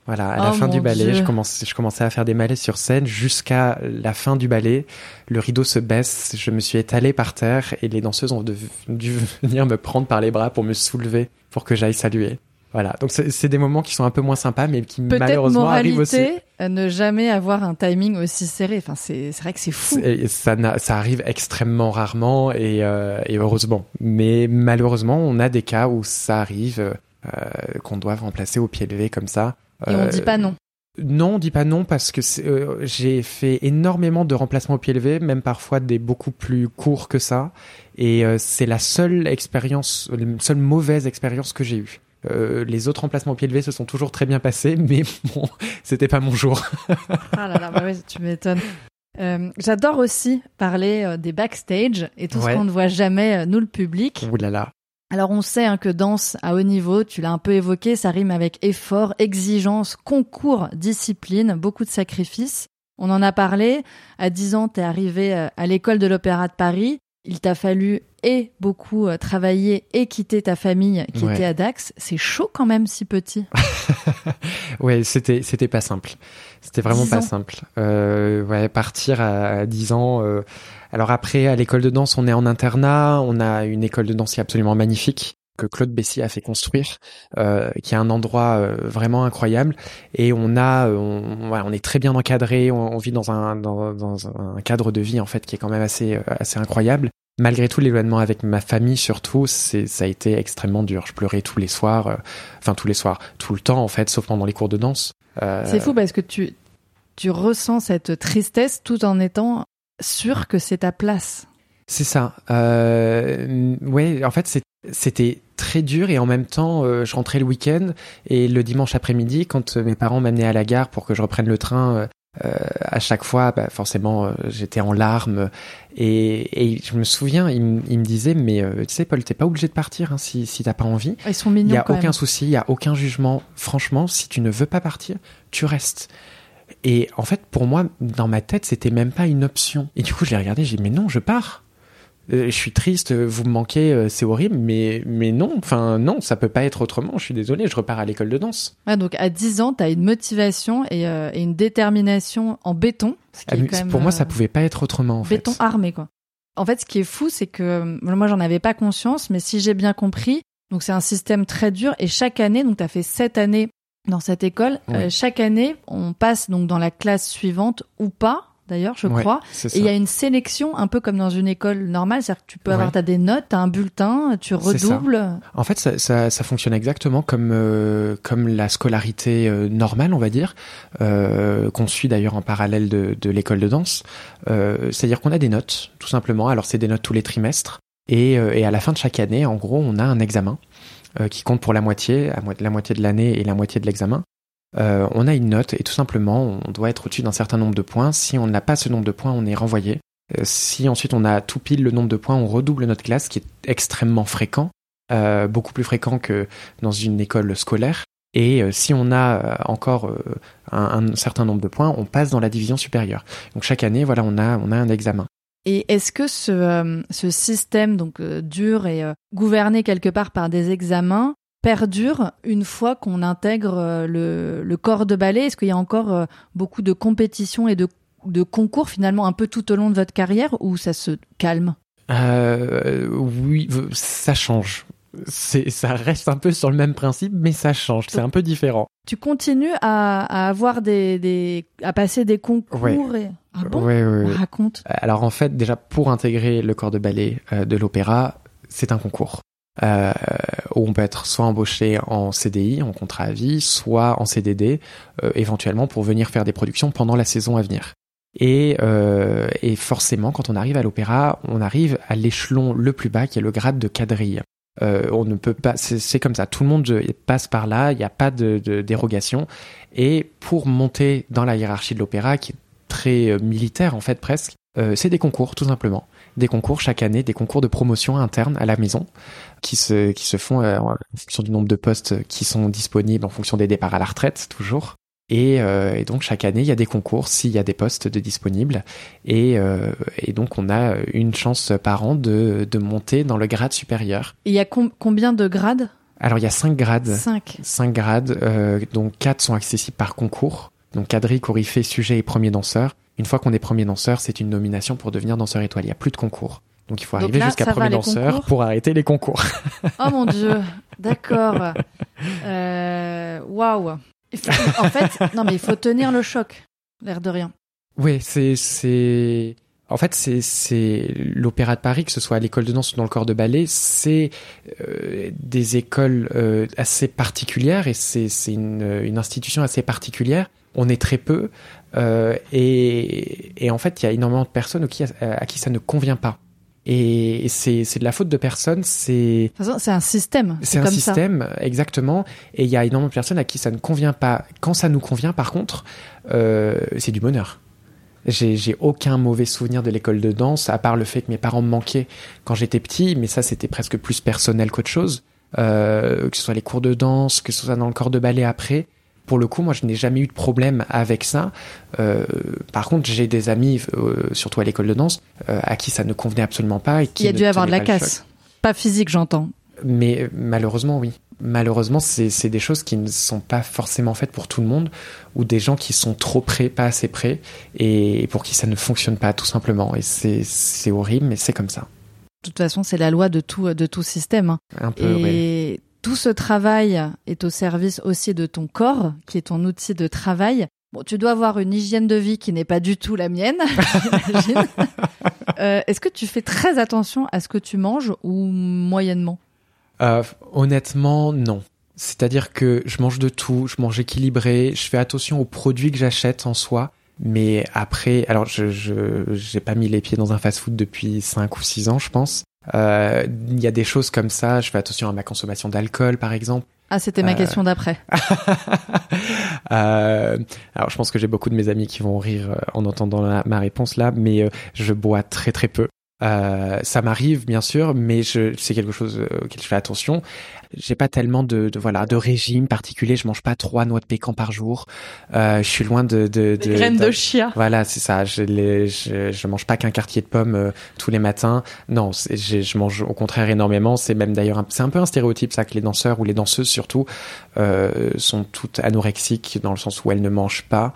Voilà, à la Oh fin du ballet, Dieu. je commençais, je commençais à faire des malaises sur scène jusqu'à la fin du ballet. Le rideau se baisse, je me suis étalé par terre et les danseuses ont dû venir me prendre par les bras pour me soulever pour que j'aille saluer. Voilà, donc c'est des moments qui sont un peu moins sympas, mais qui malheureusement arrivent aussi. euh, ne jamais avoir un timing aussi serré. Enfin, c'est vrai que c'est fou. Et ça, arrive extrêmement rarement et, euh, et heureusement. Mais malheureusement, on a des cas où ça arrive, euh, qu'on doit remplacer au pied levé comme ça. Et on Euh, dit pas non. Non, on dit pas non parce que euh, j'ai fait énormément de remplacements au pied levé, même parfois des beaucoup plus courts que ça. Et euh, c'est la seule expérience, la seule mauvaise expérience que j'ai eue. Euh, les autres remplacements au pied levé se sont toujours très bien passés, mais bon, c'était pas mon jour. Ah là là, bah ouais, tu m'étonnes. Euh, J'adore aussi parler euh, des backstage et tout Ouais. ce qu'on ne voit jamais, euh, nous le public. Ouh là là. Alors on sait hein, que danse à haut niveau, tu l'as un peu évoqué, ça rime avec effort, exigence, concours, discipline, beaucoup de sacrifices. On en a parlé. À 10 ans, t'es arrivé euh, à l'école de l'Opéra de Paris. Il t'a fallu et beaucoup euh, travailler et quitter ta famille qui Ouais. était à Dax. C'est chaud quand même si petit. Ouais, c'était c'était pas simple. C'était vraiment 10 pas simple. Euh, ouais, partir à, à 10 ans. euh, Alors après, à l'école de danse, on est en internat. On a une école de danse qui est absolument magnifique que Claude Bessy a fait construire, euh, qui est un endroit euh, vraiment incroyable. Et on a, euh, on, on est très bien encadré. On, vit dans un dans un cadre de vie en fait qui est quand même assez euh, assez incroyable. Malgré tout, l'éloignement avec ma famille, surtout, c'est ça a été extrêmement dur. Je pleurais tous les soirs, euh, enfin tous les soirs, tout le temps en fait, sauf pendant les cours de danse. Euh, C'est fou parce que tu, tu ressens cette tristesse tout en étant sûr que c'est ta place. C'est ça. Euh, ouais, en fait, c'était très dur et en même temps, euh, je rentrais le week-end et le dimanche après-midi, quand euh, mes parents m'amenaient à la gare pour que je reprenne le train, euh, à chaque fois, bah, forcément, j'étais en larmes et, et je me souviens, ils, me disaient, mais tu sais, Paul, t'es pas obligé de partir hein, si, si t'as pas envie. Ils sont Il mignons y a aucun même. souci, il y a aucun jugement. Franchement, si tu ne veux pas partir, tu restes. Et en fait, pour moi, dans ma tête, c'était même pas une option. Et du coup, je l'ai regardé, j'ai dit, mais non, je pars. Euh, je suis triste, vous me manquez, euh, c'est horrible, mais, mais non, enfin, non, ça peut pas être autrement. Je suis désolé, je repars à l'école de danse. Ouais, donc à 10 ans, tu as une motivation et, euh, et une détermination en béton. ce qui Ah, est mais quand même, pour moi, ça pouvait pas être autrement, en béton fait. armé quoi. En fait, ce qui est fou, c'est que moi, j'en avais pas conscience, mais si j'ai bien compris, donc c'est un système très dur et chaque année, donc tu as fait sept années dans cette école, euh, chaque année, on passe donc dans la classe suivante ou pas, d'ailleurs, je Ouais, crois. Et il y a une sélection un peu comme dans une école normale, c'est-à-dire que tu peux avoir Ouais. t'as des notes, t'as un bulletin, tu redoubles. En fait, ça, ça, ça fonctionne exactement comme euh, comme la scolarité euh, normale, on va dire, qu'on suit d'ailleurs en parallèle de, de l'école de danse. C'est-à-dire qu'on a des notes, tout simplement. Alors c'est des notes tous les trimestres, et, et à la fin de chaque année, en gros, on a un examen qui compte pour la moitié, la moitié de l'année et la moitié de l'examen. Euh, on a une note et tout simplement, on doit être au-dessus d'un certain nombre de points. Si on n'a pas ce nombre de points, on est renvoyé. Euh, si ensuite on a tout pile le nombre de points, on redouble notre classe, qui est extrêmement fréquent. beaucoup plus fréquent que dans une école scolaire. Et si on a encore un, certain nombre de points, on passe dans la division supérieure. Donc chaque année, voilà, on a un examen. Et est-ce que ce, ce système donc dur et gouverné quelque part par des examens perdure une fois qu'on intègre le, corps de ballet? Est-ce qu'il y a encore beaucoup de compétitions et de de concours finalement un peu tout au long de votre carrière ou ça se calme? Euh, Oui, ça change. C'est, ça reste un peu sur le même principe, mais ça change. C'est un peu différent. Tu continues à, avoir des, des, à passer des concours et... Ah bon? Raconte. Alors en fait, déjà pour intégrer le corps de ballet euh, de l'opéra, c'est un concours. Euh, où on peut être soit embauché en CDI, en contrat à vie, soit en CDD, euh, éventuellement pour venir faire des productions pendant la saison à venir. Et, euh, et forcément, quand on arrive à l'opéra, on arrive à l'échelon le plus bas, qui est le grade de quadrille. Euh, on ne peut pas, c'est comme ça. Tout le monde passe par là. Il n'y a pas de, de, dérogation. Et pour monter dans la hiérarchie de l'opéra, qui est très euh, militaire en fait presque, euh, c'est des concours tout simplement. Des concours chaque année, des concours de promotion interne à la maison, qui se qui se font euh, en fonction du nombre de postes qui sont disponibles, en fonction des départs à la retraite toujours. Euh, et, donc chaque année, il y a des concours s'il y a des postes de disponibles. Et, euh, et, donc on a une chance par an de, de monter dans le grade supérieur. il y a combien de grades? Alors il y a cinq grades. Cinq. Cinq grades, euh, dont quatre sont accessibles par concours. Donc quadrille, coryphée, sujet et premier danseur. Une fois qu'on est premier danseur, c'est une nomination pour devenir danseur étoile. Il n'y a plus de concours. Donc il faut arriver jusqu'à premier danseur pour arrêter les concours. oh mon dieu, d'accord. Waouh en fait, non, mais il faut tenir le choc, l'air de rien. Oui, c'est, c'est, en fait, c'est, c'est l'Opéra de Paris, que ce soit à l'école de danse ou dans le corps de ballet, c'est euh, des écoles euh, assez particulières et c'est, c'est une, une institution assez particulière. On est très peu euh, et, et en fait, il y a énormément de personnes qui, à qui ça ne convient pas. Et c'est de la faute de personne. C'est c'est un système. C'est un système exactement. Et il y a énormément de personnes à qui ça ne convient pas. Quand ça nous convient, par contre, euh, c'est du bonheur. J'ai aucun mauvais souvenir de l'école de danse, à part le fait que mes parents me manquaient quand j'étais petit, mais ça c'était presque plus personnel qu'autre chose. Euh, que ce soit les cours de danse, que ce soit dans le corps de ballet après pour le coup, moi, je n'ai jamais eu de problème avec ça. Euh, par contre, j'ai des amis, euh, surtout à l'école de danse, euh, à qui ça ne convenait absolument pas. Et qui Il y a dû avoir de la casse. Pas physique, j'entends. Mais malheureusement, oui. Malheureusement, c'est des choses qui ne sont pas forcément faites pour tout le monde, ou des gens qui sont trop prêts, pas assez prêts, et pour qui ça ne fonctionne pas, tout simplement. Et c'est horrible, mais c'est comme ça. De toute façon, c'est la loi de tout, de tout système. Hein. Un peu, et tout ce travail est au service aussi de ton corps, qui est ton outil de travail. Bon, tu dois avoir une hygiène de vie qui n'est pas du tout la mienne, euh, Est-ce que tu fais très attention à ce que tu manges ou moyennement? Euh, Honnêtement, non. C'est-à-dire que je mange de tout, je mange équilibré, je fais attention aux produits que j'achète en soi. Mais après, alors je je pas mis les pieds dans un fast-food depuis 5 ou 6 ans, je pense. Euh, il y a des choses comme ça. Je fais attention à ma consommation d'alcool, par exemple. Ah, c'était ma euh, question d'après. euh, alors, je pense que j'ai beaucoup de mes amis qui vont rire en entendant ma réponse là, mais je bois très très peu. Euh, ça m'arrive bien sûr, mais je, c'est quelque chose auquel je fais attention j'ai pas tellement de, de, voilà de régime particulier. Je mange pas trois noix de pécan par jour. Euh, je suis loin de de, de graines de, chia. Voilà, c'est ça. Je, les, je, je mange pas qu'un quartier de pommes euh, tous les matins. Non, je, je mange au contraire énormément. C'est même d'ailleurs c'est un peu un stéréotype ça que les danseurs ou les danseuses surtout euh, sont toutes anorexiques dans le sens où elles ne mangent pas.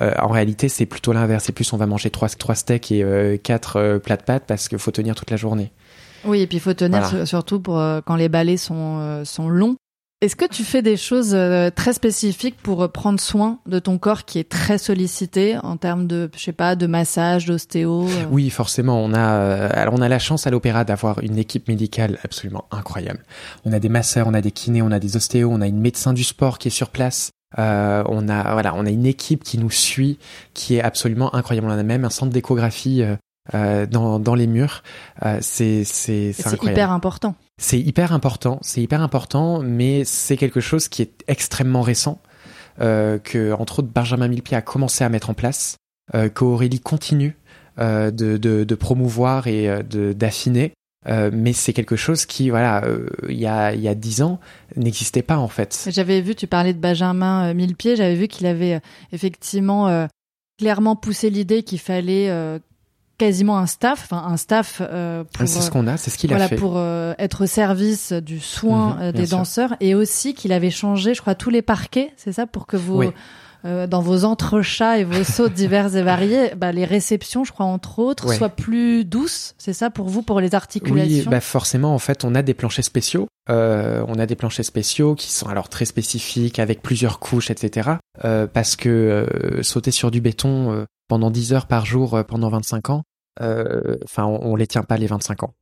Euh, en réalité, c'est plutôt l'inverse. C'est plus on va manger trois trois steaks et euh, quatre plats de pâtes parce qu'il faut tenir toute la journée. Oui, et puis il faut tenir surtout pour euh, quand les balais sont, euh, sont longs. Est-ce que tu fais des choses euh, très spécifiques pour prendre soin de ton corps qui est très sollicité en termes de, je sais pas, de massage, d'ostéo Oui, forcément. On a, alors on a la chance à l'opéra d'avoir une équipe médicale absolument incroyable. On a des masseurs, on a des kinés, on a des ostéos, on a une médecin du sport qui est sur place. Euh, on a voilà, on a une équipe qui nous suit, qui est absolument incroyable. On a même un centre d'échographie euh, dans, dans les murs. Euh, c'est c'est c'est hyper important. C'est hyper important, c'est hyper important, mais c'est quelque chose qui est extrêmement récent. Euh, que entre autres Benjamin Millepied a commencé à mettre en place, euh, qu'Aurélie continue euh, de, de, de, promouvoir et de d'affiner. Euh, mais c'est quelque chose qui, voilà, euh, il y a il y a dix ans, n'existait pas en fait. J'avais vu, tu parlais de Benjamin euh, Millepied, j'avais vu qu'il avait euh, effectivement euh, clairement poussé l'idée qu'il fallait euh, quasiment un staff, enfin un staff euh, pour c'est ce qu'on a, c'est ce qu'il voilà, a fait. pour euh, être au service du soin Mhm, euh, des sûr. danseurs et aussi qu'il avait changé, je crois, tous les parquets, c'est ça, pour que vous, Oui. euh, dans vos entrechats et vos sauts divers et variés, bah, les réceptions, je crois, entre autres, Ouais. soient plus douces, c'est ça pour vous, pour les Oui, articulations bah forcément, en fait, on a des planchers spéciaux. Euh, on a des planchers spéciaux qui sont alors très spécifiques, avec plusieurs couches, etc. Euh, parce que euh, sauter sur du béton euh, pendant 10 heures par jour euh, pendant 25 ans, enfin, on, on les tient pas les 25 ans.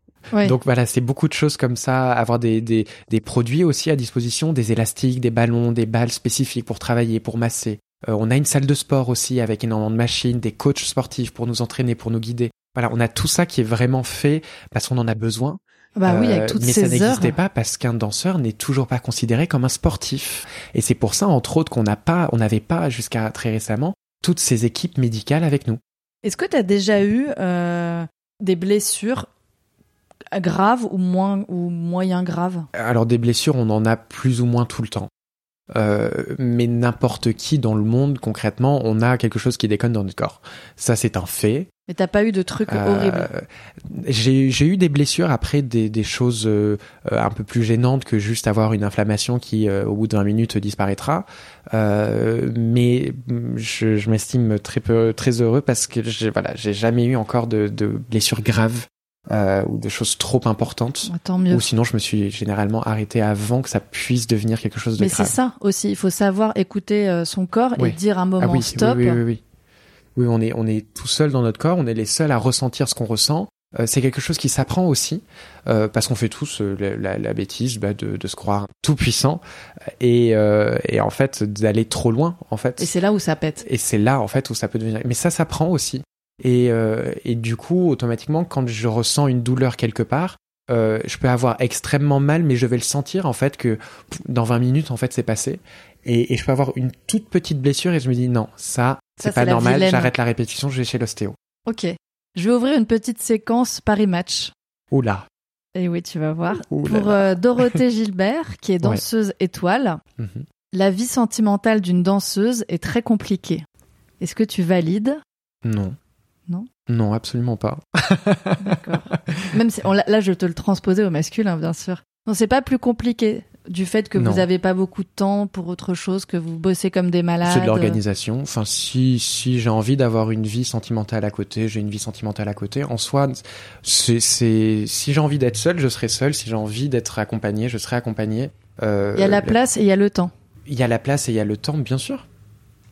Donc voilà, c'est beaucoup de choses comme ça, avoir des, des, des produits aussi à disposition, des élastiques, des ballons, des balles spécifiques pour travailler, pour masser. Euh, on a une salle de sport aussi avec énormément de machines, des coachs sportifs pour nous entraîner, pour nous guider. Voilà, on a tout ça qui est vraiment fait parce qu'on en a besoin. bah oui, Euh, avec toutes mais ça ces n'existait pas parce qu'un danseur n'est toujours pas considéré comme un sportif. Et c'est pour ça, entre autres, qu'on n'a pas, on n'avait pas jusqu'à très récemment toutes ces équipes médicales avec nous. Est-ce que tu as déjà eu euh, des blessures graves ou moins ou moyen graves? Alors des blessures, on en a plus ou moins tout le temps. Euh, mais n'importe qui dans le monde, concrètement, on a quelque chose qui déconne dans notre corps. Ça, c'est un fait. Mais t'as pas eu de trucs Euh, horribles J'ai eu des blessures après des, des choses euh, un peu plus gênantes que juste avoir une inflammation qui, euh, au bout de 20 minutes, disparaîtra. Euh, mais je, je m'estime très peu, très heureux parce que j'ai voilà, j'ai jamais eu encore de, de blessures graves euh, ou de choses trop importantes. Ah, Tant mieux. Ou sinon, je me suis généralement arrêté avant que ça puisse devenir quelque chose de Mais c'est grave. ça aussi, il faut savoir écouter euh, son corps et dire un moment ah oui, stop. oui, oui, oui, oui. Oui, on est, on est tout seul dans notre corps, on est les seuls à ressentir ce qu'on ressent. Euh, c'est quelque chose qui s'apprend aussi, euh, parce qu'on fait tous euh, la, la- la bêtise bah, de, de se croire tout puissant et, euh, et en fait d'aller trop loin en fait. Et c'est là où ça pète. Et c'est là en fait où ça peut devenir. Mais ça s'apprend aussi. Et, euh, et du coup, automatiquement, quand je ressens une douleur quelque part, euh, je peux avoir extrêmement mal, mais je vais le sentir en fait que pff, dans 20 minutes en fait c'est passé. Et, et je peux avoir une toute petite blessure et je me dis non, ça c'est pas normal. J'arrête la répétition, je vais chez l'ostéo. Ok. Je vais ouvrir une petite séquence Paris Match. Oula. Et oui, tu vas voir. Pour euh, Dorothée Gilbert, qui est Ouais. danseuse étoile, Mhm. la vie sentimentale d'une danseuse est très compliquée. Est-ce que tu valides? Non. Non absolument pas. D'accord. Même si, on là, je te le transposais au masculin, bien sûr. Non, c'est pas plus compliqué du fait que Non. vous avez pas beaucoup de temps pour autre chose, que vous bossez comme des malades. C'est de l'organisation. Enfin, si si j'ai envie d'avoir une vie sentimentale à côté, j'ai une vie sentimentale à côté. En soi, c'est c'est si j'ai envie d'être seul, je serai seul. Si j'ai envie d'être accompagné, je serai accompagné. Euh, Il y a la place et il y a le temps. Il y a la place et il y a le temps, bien sûr,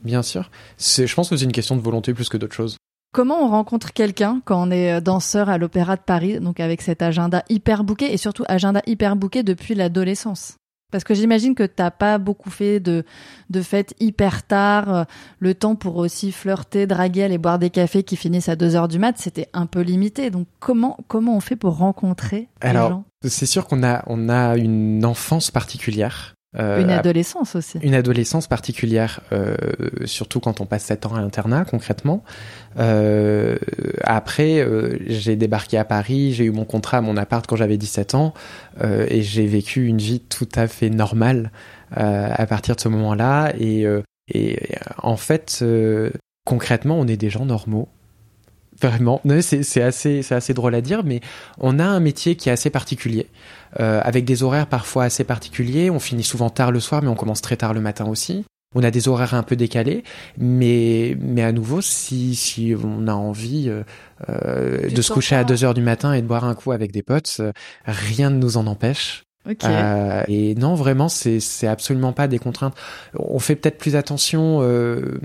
bien sûr. C'est, je pense que c'est une question de volonté plus que d'autre chose. Comment on rencontre quelqu'un quand on est euh, danseur à l'Opéra de Paris, donc avec cet agenda hyper bouqué et surtout agenda hyper bouqué depuis l'adolescence? Parce que j'imagine que t'as pas beaucoup fait de, de fêtes hyper tard, euh, le temps pour aussi flirter, draguer, aller boire des cafés qui finissent à 2 heures du mat, c'était un peu limité. Donc comment, comment on fait pour rencontrer les Alors, gens? C'est sûr qu'on a on a une enfance particulière. Euh, Une adolescence aussi. une adolescence particulière, euh, surtout quand on passe 7 ans à l'internat concrètement. Euh, après, euh, j'ai débarqué à Paris, j'ai eu mon contrat à mon appart quand j'avais 17 ans, euh, et j'ai vécu une vie tout à fait normale euh, à partir de ce moment-là. Et, euh, et en fait, euh, concrètement, on est des gens normaux. Vraiment, c'est assez, assez drôle à dire, mais on a un métier qui est assez particulier, euh, avec des horaires parfois assez particuliers. On finit souvent tard le soir, mais on commence très tard le matin aussi. On a des horaires un peu décalés, mais mais à nouveau, si si on a envie euh, euh, de se coucher à pas- 2 heures du matin et de boire un coup avec des potes, rien ne nous en empêche. Ok. Euh, et non, vraiment, c'est absolument pas des contraintes. On fait peut-être plus attention euh,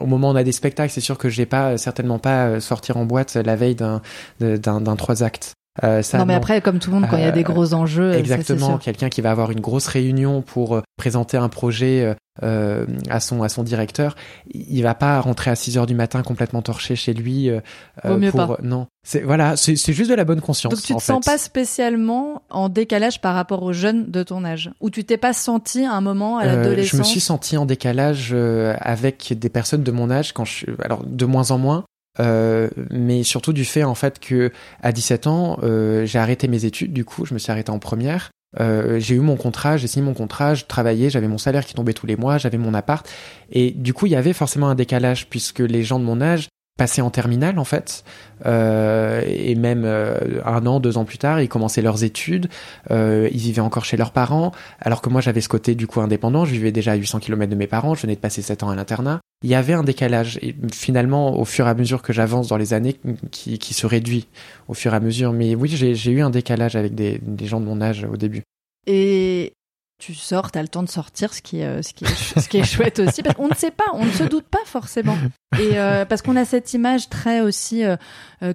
au moment où on a des spectacles. C'est sûr que je vais pas certainement pas euh, sortir en boîte la veille d'un d'un trois actes. Euh, ça, non mais après, comme tout le monde, quand il y a des Euh, gros enjeux, Exactement, quelqu'un qui va avoir une grosse réunion pour euh, présenter un projet euh, à son à son directeur, il va pas rentrer à 6 heures du matin complètement torché chez lui euh, Vaut mieux pour pas. non. C'est voilà, c'est juste de la bonne conscience Donc tu en te sens fait. pas spécialement en décalage par rapport aux jeunes de ton âge? Ou tu t'es pas senti à un moment à l'adolescence je me suis senti en décalage avec des personnes de mon âge quand je alors de moins en moins euh, mais surtout du fait en fait que à 17 ans, euh, j'ai arrêté mes études. Du coup, je me suis arrêté en première. Euh, j'ai eu mon contrat, j'ai signé mon contrat, je travaillais, j'avais mon salaire qui tombait tous les mois, j'avais mon appart. Et du coup, il y avait forcément un décalage puisque les gens de mon âge passaient en terminale en fait, euh, et même euh, un an, deux ans plus tard, ils commençaient leurs études, euh, ils vivaient encore chez leurs parents, alors que moi j'avais ce côté du coup indépendant, je vivais déjà à 800 km de mes parents, je venais de passer sept ans à l'internat. Il y avait un décalage, et finalement, au fur et à mesure que j'avance dans les années, qui, qui, se réduit au fur et à mesure. Mais oui, j'ai eu un décalage avec des, des gens de mon âge au début. Et tu sors, tu as le temps de sortir, ce qui est, euh, ce qui est, ce qui est chouette aussi, parce qu'on ne sait pas, on ne se doute pas forcément. Et euh, parce qu'on a cette image très aussi euh,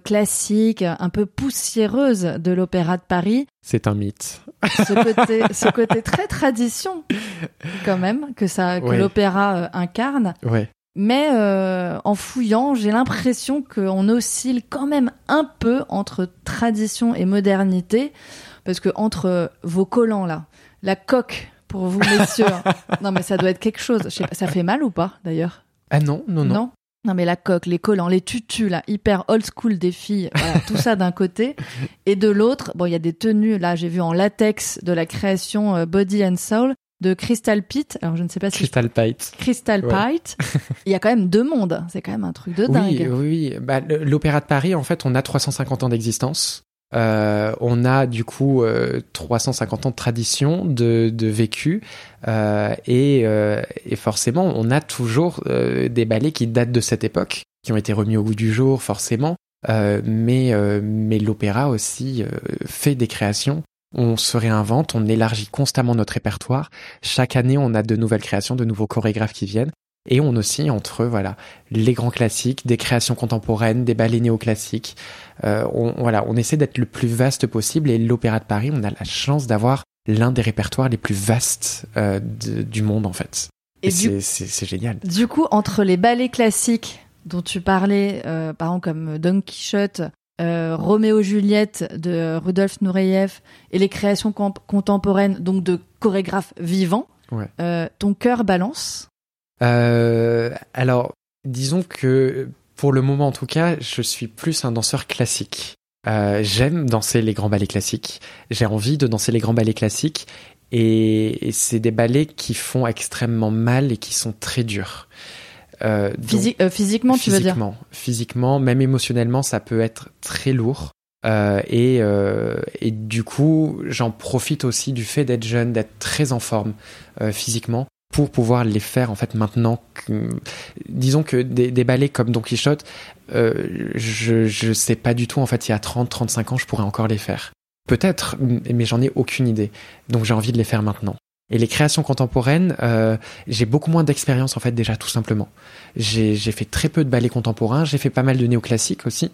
classique, un peu poussiéreuse de l'Opéra de Paris. C'est un mythe. Ce côté, ce côté très tradition, quand même, que ça, que l'opéra incarne. Ouais. Mais en fouillant, j'ai l'impression qu'on oscille quand même un peu entre tradition et modernité, parce que entre vos collants là, la coque pour vous, messieurs. non, mais ça doit être quelque chose. ça fait mal ou pas, d'ailleurs? Ah non, non, non. Non? Mais la coque, les collants, les tutus là, hyper old school des filles, tout ça d'un côté, et de l'autre, bon il y a des tenues là, j'ai vu en latex de la création euh, Body and Soul de Crystal Pete. Alors je ne sais pas si Crystal Pite. Crystal Pite. il y a quand même deux mondes, c'est quand même un truc de dingue. Oui, oui. Bah, l'Opéra de Paris, en fait, on a 350 ans d'existence. Euh, on a du coup 350 euh, ans de tradition, de, de vécu, euh, et, et, forcément, on a toujours des ballets qui datent de cette époque, qui ont été remis au goût du jour, forcément. mais mais l'opéra aussi fait des créations. On se réinvente, on élargit constamment notre répertoire. Chaque année, on a de nouvelles créations, de nouveaux chorégraphes qui viennent. Et on aussi entre voilà les grands classiques, des créations contemporaines, des ballets néoclassiques. Euh, on, voilà, on essaie d'être le plus vaste possible. Et l'Opéra de Paris, on a la chance d'avoir l'un des répertoires les plus vastes euh, du monde en fait. Et, c'est génial. Du coup, entre les ballets classiques dont tu parlais, euh, par exemple comme Don Quichotte, euh, Roméo Juliette de Rudolf Nureyev et les créations contemporaines, donc de chorégraphes vivants, ton cœur balance alors, disons que pour le moment en tout cas, je suis plus un danseur classique. Euh, j'aime danser les grands ballets classiques. J'ai envie de danser les grands ballets classiques. Et, c'est des ballets qui font extrêmement mal et qui sont très durs. Euh, euh physiquement, tu veux dire Physiquement, même émotionnellement, ça peut être très lourd. Euh, et, euh, et, du coup, j'en profite aussi du fait d'être jeune, d'être très en forme euh, physiquement pour pouvoir les faire en fait maintenant. Disons que des, des, ballets comme Don Quichotte, euh, je je sais pas du tout en fait il y a 30 35 ans je pourrais encore les faire. Peut-être mais j'en ai aucune idée. Donc j'ai envie de les faire maintenant. Et les créations contemporaines, euh, j'ai beaucoup moins d'expérience en fait déjà tout simplement. J'ai fait très peu de ballets contemporains, j'ai fait pas mal de néoclassiques aussi,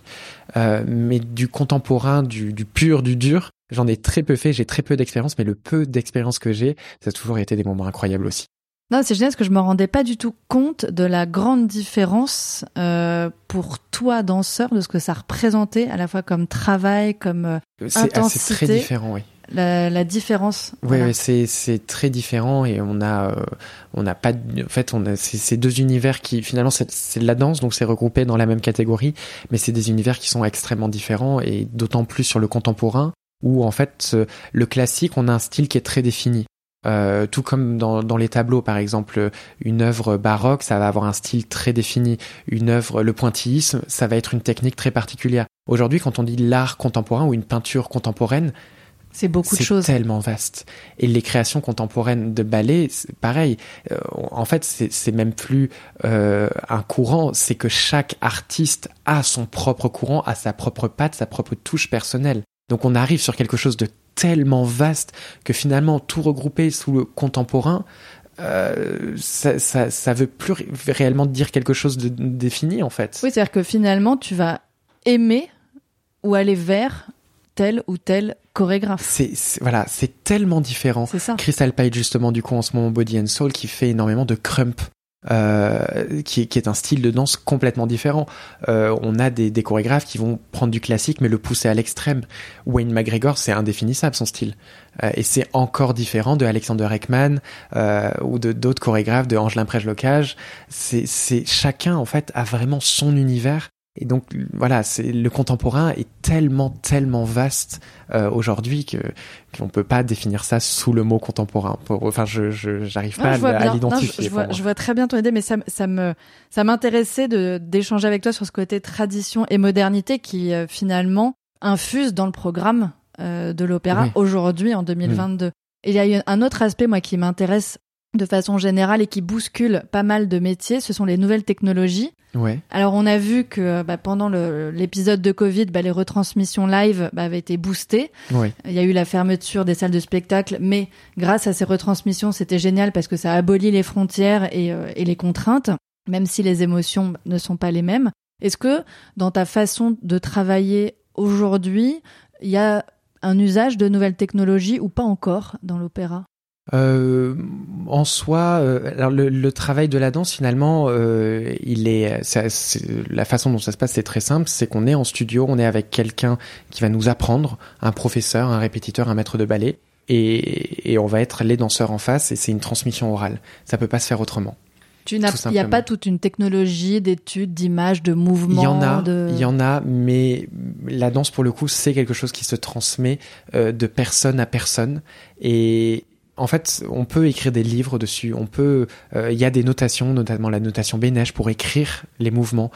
euh, mais du contemporain, du, du pur, du dur, j'en ai très peu fait, j'ai très peu d'expérience, mais le peu d'expérience que j'ai, ça a toujours été des moments incroyables aussi. Non, c'est génial parce que je me rendais pas du tout compte de la grande différence euh, pour toi danseur de ce que ça représentait à la fois comme travail, comme euh, intensité. Ah, c'est très différent, oui. La, la différence. Oui, oui c'est c'est très différent et on a euh, on n'a pas en fait on a ces deux univers qui finalement c'est de la danse donc c'est regroupé dans la même catégorie mais c'est des univers qui sont extrêmement différents et d'autant plus sur le contemporain où en fait le classique on a un style qui est très défini euh, tout comme dans, dans, les tableaux, par exemple, une œuvre baroque, ça va avoir un style très défini. Une œuvre, le pointillisme, ça va être une technique très particulière. Aujourd'hui, quand on dit l'art contemporain ou une peinture contemporaine, c'est beaucoup de choses. C'est tellement vaste. Et les créations contemporaines de ballet, pareil. Euh, en fait, c'est même plus euh, un courant, c'est que chaque artiste a son propre courant, a sa propre patte, sa propre touche personnelle. Donc on arrive sur quelque chose de tellement vaste que finalement tout regrouper sous le contemporain, euh, ça, ça, ça, veut plus réellement dire quelque chose de défini en fait. Oui, c'est-à-dire que finalement tu vas aimer ou aller vers tel ou tel chorégraphe. C'est voilà, c'est tellement différent. C'est ça. Crystal Pite justement du coup en ce moment Body and Soul qui fait énormément de crump euh, qui, qui, est un style de danse complètement différent. Euh, on a des, des, chorégraphes qui vont prendre du classique mais le pousser à l'extrême. Wayne McGregor, c'est indéfinissable son style. Euh, et c'est encore différent de Alexander Ekman euh, ou de d'autres chorégraphes, de Angelin Prège-Locage. C'est chacun en fait a vraiment son univers Et donc voilà, c'est le contemporain est tellement tellement vaste euh, aujourd'hui que qu'on peut pas définir ça sous le mot contemporain. Pour, enfin, je j'arrive pas à, l'identifier. Je, je, vois très bien ton idée, mais ça ça me ça m'intéressait de d'échanger avec toi sur ce côté tradition et modernité qui euh, finalement infuse dans le programme euh, de l'opéra aujourd'hui en 2022. Et il y a un autre aspect moi qui m'intéresse de façon générale et qui bouscule pas mal de métiers, ce sont les nouvelles technologies. Ouais. Alors on a vu que bah, pendant l'épisode de Covid, bah, les retransmissions live bah, avaient été boostées. Ouais. Il y a eu la fermeture des salles de spectacle, mais grâce à ces retransmissions, c'était génial parce que ça abolit les frontières et, euh, et les contraintes, même si les émotions ne sont pas les mêmes. Est-ce que dans ta façon de travailler aujourd'hui, il y a un usage de nouvelles technologies ou pas encore dans l'opéra? Euh, en soi, euh, alors le, le, travail de la danse finalement, euh, il est, la façon dont ça se passe, c'est très simple. C'est qu'on est en studio, on est avec quelqu'un qui va nous apprendre, un professeur, un répétiteur, un maître de ballet, et, et on va être les danseurs en face, et c'est une transmission orale. Ça peut pas se faire autrement. Il n'y a pas toute une technologie d'études, d'images, de mouvements. Il y en a, il y en a, mais la danse pour le coup, c'est quelque chose qui se transmet euh, de personne à personne et en fait, on peut écrire des livres dessus. On peut, euh, il y a des notations, notamment la notation Bénèche pour écrire les mouvements.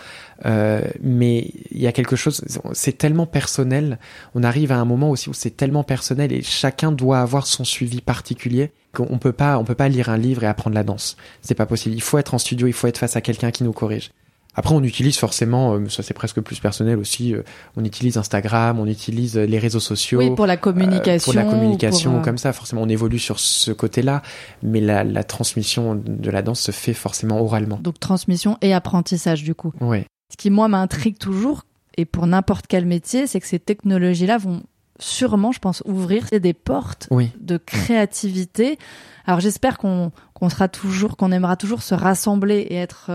Euh, mais il y a quelque chose, c'est tellement personnel. On arrive à un moment aussi où c'est tellement personnel et chacun doit avoir son suivi particulier qu'on peut pas, on peut pas lire un livre et apprendre la danse. C'est pas possible. Il faut être en studio, il faut être face à quelqu'un qui nous corrige. Après, on utilise forcément, euh, ça c'est presque plus personnel aussi, euh, on utilise Instagram, on utilise euh, les réseaux sociaux. Oui, pour la communication. pour la communication, comme ça, forcément, on évolue sur ce côté-là, mais la, la, transmission de la danse se fait forcément oralement. Donc transmission et apprentissage, du coup. Oui. Ce qui, moi, m'intrigue toujours, et pour n'importe quel métier, c'est que ces technologies-là vont sûrement, je pense, ouvrir des portes de créativité. Alors j'espère qu'on qu'on sera toujours, qu'on aimera toujours se rassembler et être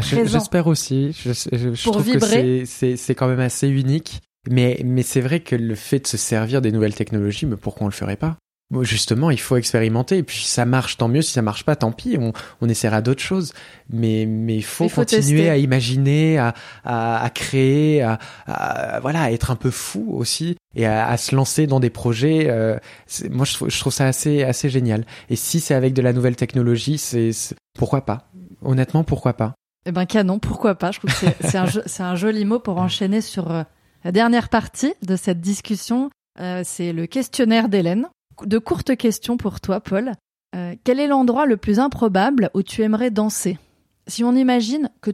J'espère aussi. Je, je, trouve que c'est quand même assez unique. Mais, mais c'est vrai que le fait de se servir des nouvelles technologies, mais pourquoi on le ferait pas? Bon, justement, il faut expérimenter. Et puis, si ça marche, tant mieux. Si ça marche pas, tant pis. On, on essaiera d'autres choses. Mais, mais il faut, continuer à imaginer, à, à, à créer, à, à, voilà, à être un peu fou aussi et à, se lancer dans des projets. Euh, moi, je trouve, je trouve ça assez, assez génial. Et si c'est avec de la nouvelle technologie, c'est pourquoi pas? Honnêtement, pourquoi pas? Eh ben canon, pourquoi pas? Je trouve que c'est un, un, joli mot pour enchaîner sur euh, la dernière partie de cette discussion. Euh, c'est le questionnaire d'Hélène. De courtes questions pour toi, Paul. Euh, quel est l'endroit le plus improbable où tu aimerais danser? Si on imagine que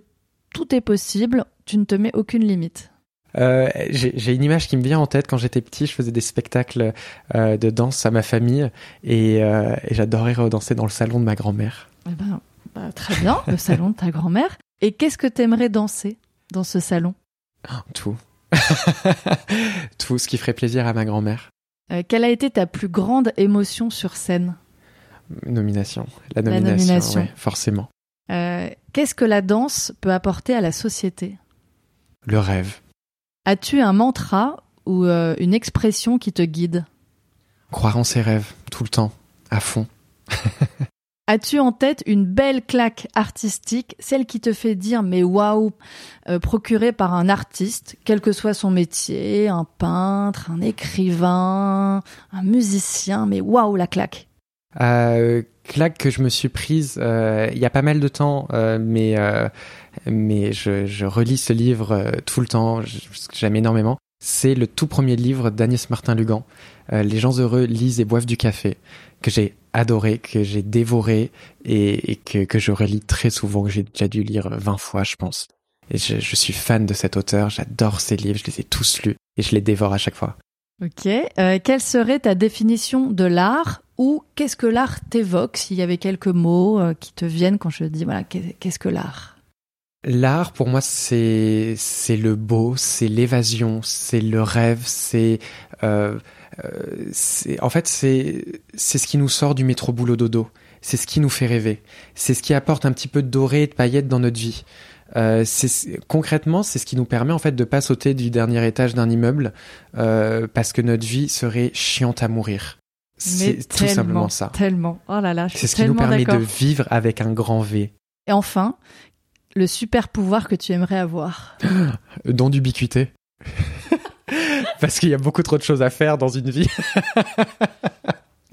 tout est possible, tu ne te mets aucune limite. Euh, j'ai une image qui me vient en tête quand j'étais petit. Je faisais des spectacles euh, de danse à ma famille et, euh, et j'adorais redanser dans le salon de ma grand-mère. Eh ben, bah, très bien, le salon de ta grand-mère. Et qu'est-ce que t'aimerais danser dans ce salon? Tout. Tout ce qui ferait plaisir à ma grand-mère. Euh, quelle a été ta plus grande émotion sur scène? Nomination. La nomination, forcément. Euh, qu'est-ce que la danse peut apporter à la société? Le rêve. As-tu un mantra ou euh, une expression qui te guide? Croire en ses rêves, tout le temps, à fond. As-tu en tête une belle claque artistique, celle qui te fait dire mais waouh, euh, procurée par un artiste, quel que soit son métier, un peintre, un écrivain, un musicien, mais waouh la claque euh, Claque que je me suis prise euh, il y a pas mal de temps, mais mais je, je, relis ce livre tout le temps, j'aime énormément. C'est le tout premier livre d'Agnès Martin-Lugan. Les gens heureux lisent et boivent du café que j'ai adoré, que j'ai dévoré et, que, que, je relis très souvent, que j'ai déjà dû lire 20 fois, je pense. Et je, je suis fan de cet auteur, j'adore ses livres, je les ai tous lus et je les dévore à chaque fois. Ok. Euh, quelle serait ta définition de l'art ou qu'est-ce que l'art t'évoque S'il y avait quelques mots euh, qui te viennent quand je dis voilà, qu'est-ce que l'art? L'art, pour moi, c'est c'est le beau, c'est l'évasion, c'est le rêve, c'est euh, en fait, c'est c'est ce qui nous sort du métro boulot dodo. C'est ce qui nous fait rêver. C'est ce qui apporte un petit peu de doré et de paillettes dans notre vie. Euh, concrètement, c'est ce qui nous permet en fait de pas sauter du dernier étage d'un immeuble euh, parce que notre vie serait chiante à mourir. C'est tout simplement ça. Tellement. Oh là là. C'est ce qui nous permet de vivre avec un grand V. Et enfin, le super pouvoir que tu aimerais avoir Don d'ubiquité. Parce qu'il y a beaucoup trop de choses à faire dans une vie.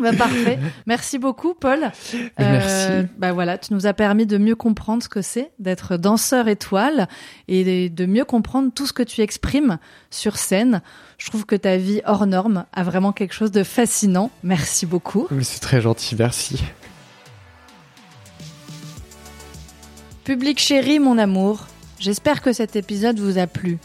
Bah, parfait. Merci beaucoup, Paul. Euh, Merci. bah voilà, tu nous as permis de mieux comprendre ce que c'est d'être danseur étoile et de mieux comprendre tout ce que tu exprimes sur scène. Je trouve que ta vie hors norme a vraiment quelque chose de fascinant. Merci beaucoup. C'est très gentil, merci. Public chéri, mon amour, j'espère que cet épisode vous a plu.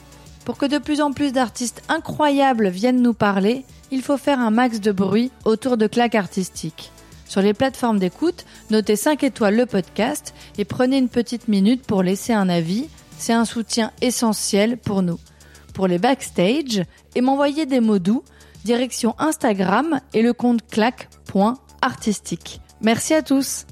Pour que de plus en plus d'artistes incroyables viennent nous parler, il faut faire un max de bruit autour de claques artistiques. Sur les plateformes d'écoute, notez 5 étoiles le podcast et prenez une petite minute pour laisser un avis. C'est un soutien essentiel pour nous. Pour les backstage et m'envoyer des mots doux, direction Instagram et le compte claque.artistique. Merci à tous!